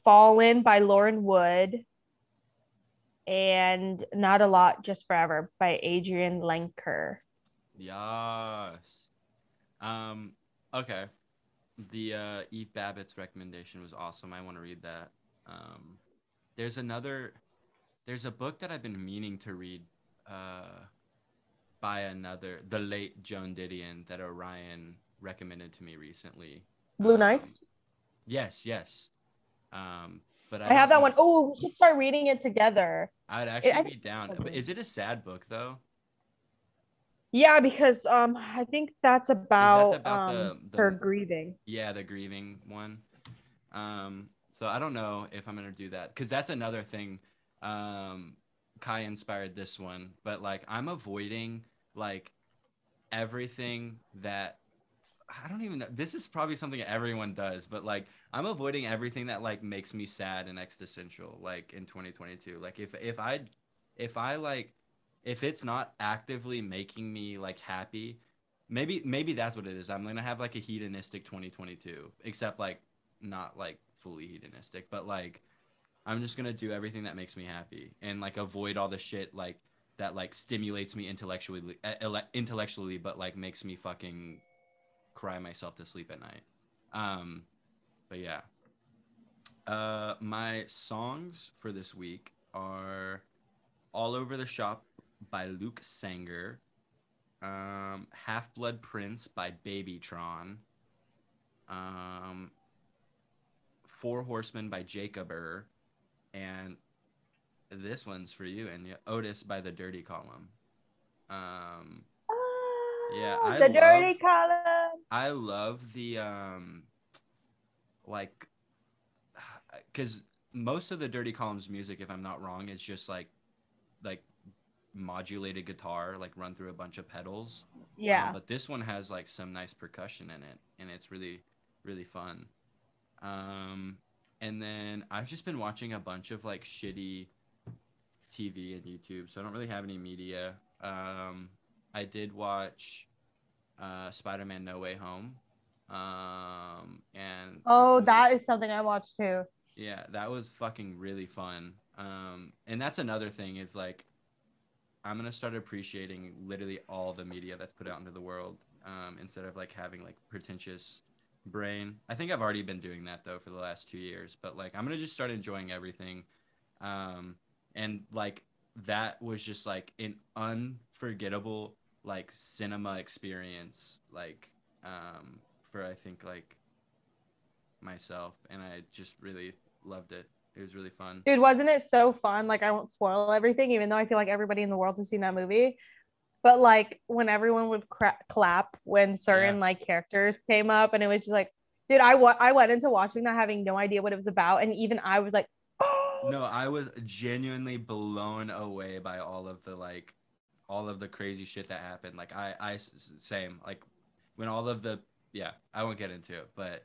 Fallen by Lauren Wood. And Not a Lot, Just Forever by Adrianne Lenker. yes. Um. Okay. The uh, Eve Babitz's recommendation was awesome. I want to read that. Um, there's another. There's a book that I've been meaning to read. Uh, by another, the late Joan Didion that Orion recommended to me recently. Blue Um, Nights. Yes, yes. Um, but I, I have that one. know- Oh, we should start reading it together. I'd actually I be down. But is it a sad book though? Yeah, because um, I think that's about, about um, the- the- her grieving. Yeah, the grieving one. Um, so I don't know if I'm gonna do that because that's another thing. Um, Kai inspired this one, but like I'm avoiding like everything that I don't even know. This is probably something everyone does, but like I'm avoiding everything that like makes me sad and existential. Like in 2022, like if if I if I like if it's not actively making me like happy, maybe maybe that's what it is. I'm gonna have like a hedonistic 2022, except like not like fully hedonistic, but like I'm just gonna do everything that makes me happy and like avoid all the shit like that like stimulates me intellectually uh, intellectually, but like makes me fucking cry myself to sleep at night. Um, but yeah. Uh, my songs for this week are "All Over the Shop" by Luke Sanger, um, "Half Blood Prince" by Babytron, um, Four Horsemen by Jacob Jacober, and this one's for you and Otis by the Durutti Column. Um, Yeah, Ah, I the Durutti Column. I love the um like [SIGHS] cuz most of the Durutti Columns music if I'm not wrong is just like like modulated guitar like run through a bunch of pedals. Um, Yeah. but this one has like some nice percussion in it and it's really really fun. Um and then I've just been watching a bunch of like shitty TV and YouTube, so I don't really have any media. Um I did watch uh, Spider-Man: No Way Home, um, and oh, was- that is something I watched too. yeah, that was fucking really fun. Um, and that's another thing is like, I'm gonna start appreciating literally all the media that's put out into the world, um, instead of like having like pretentious brain. I think I've already been doing that though for the last two years, but like I'm gonna just start enjoying everything, um, and like that was just like an unforgettable like cinema experience, like um, for I think like myself, and I just really loved it. It was really fun. Dude, wasn't it so fun? Like, I won't spoil everything, even though I feel like everybody in the world has seen that movie. But like, when everyone would cra- clap when certain Yeah. like characters came up, and it was just like, dude, I wa- I went into watching that having no idea what it was about, and even I was like, oh, [GASPS] No, I was genuinely blown away by all of the like, all of the crazy shit that happened. Like I, I same like when all of the yeah, I won't get into it, but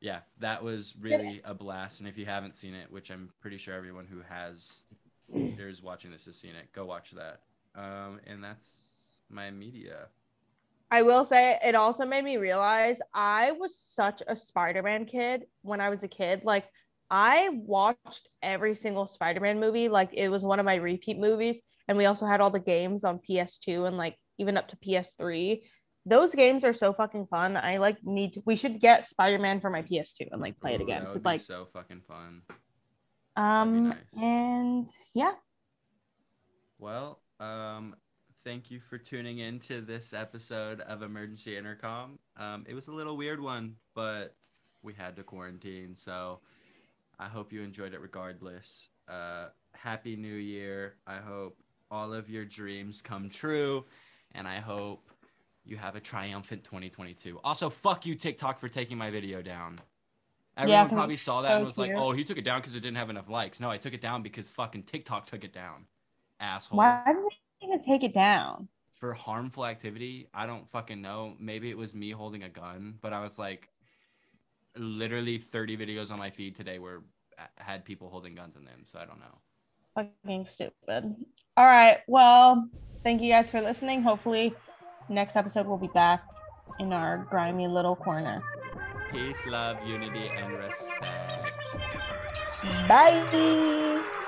yeah, that was really a blast. And if you haven't seen it, which I'm pretty sure everyone who has is watching this has seen it, go watch that. Um, and that's my media. I will say it also made me realize I was such a Spider-Man kid when I was a kid. Like I watched every single Spider-Man movie. Like it was one of my repeat movies. And we also had all the games on PS2 and like even up to PS3. Those games are so fucking fun. I like need to we should get Spider-Man for my PS2 and like play it again. It's like so fucking fun. um nice. and yeah. Well, um, thank you for tuning in to this episode of Emergency Intercom. Um, it was a little weird one, but we had to quarantine, so I hope you enjoyed it regardless. Uh, Happy New Year. I hope all of your dreams come true, and I hope you have a triumphant 2022. Also, fuck you, TikTok, for taking my video down. Everyone 'cause probably saw that so and was like, "Oh, he took it down because it didn't have enough likes." No, I took it down because fucking TikTok took it down. Asshole. Why did they even take it down? For harmful activity, I don't fucking know. Maybe it was me holding a gun, but I was like, literally 30 videos on my feed today were uh, had people holding guns in them. So I don't know. fucking stupid. All right. Well, thank you guys for listening. Hopefully, next episode we'll be back in our grimy little corner. Peace, love, unity, and respect. Bye.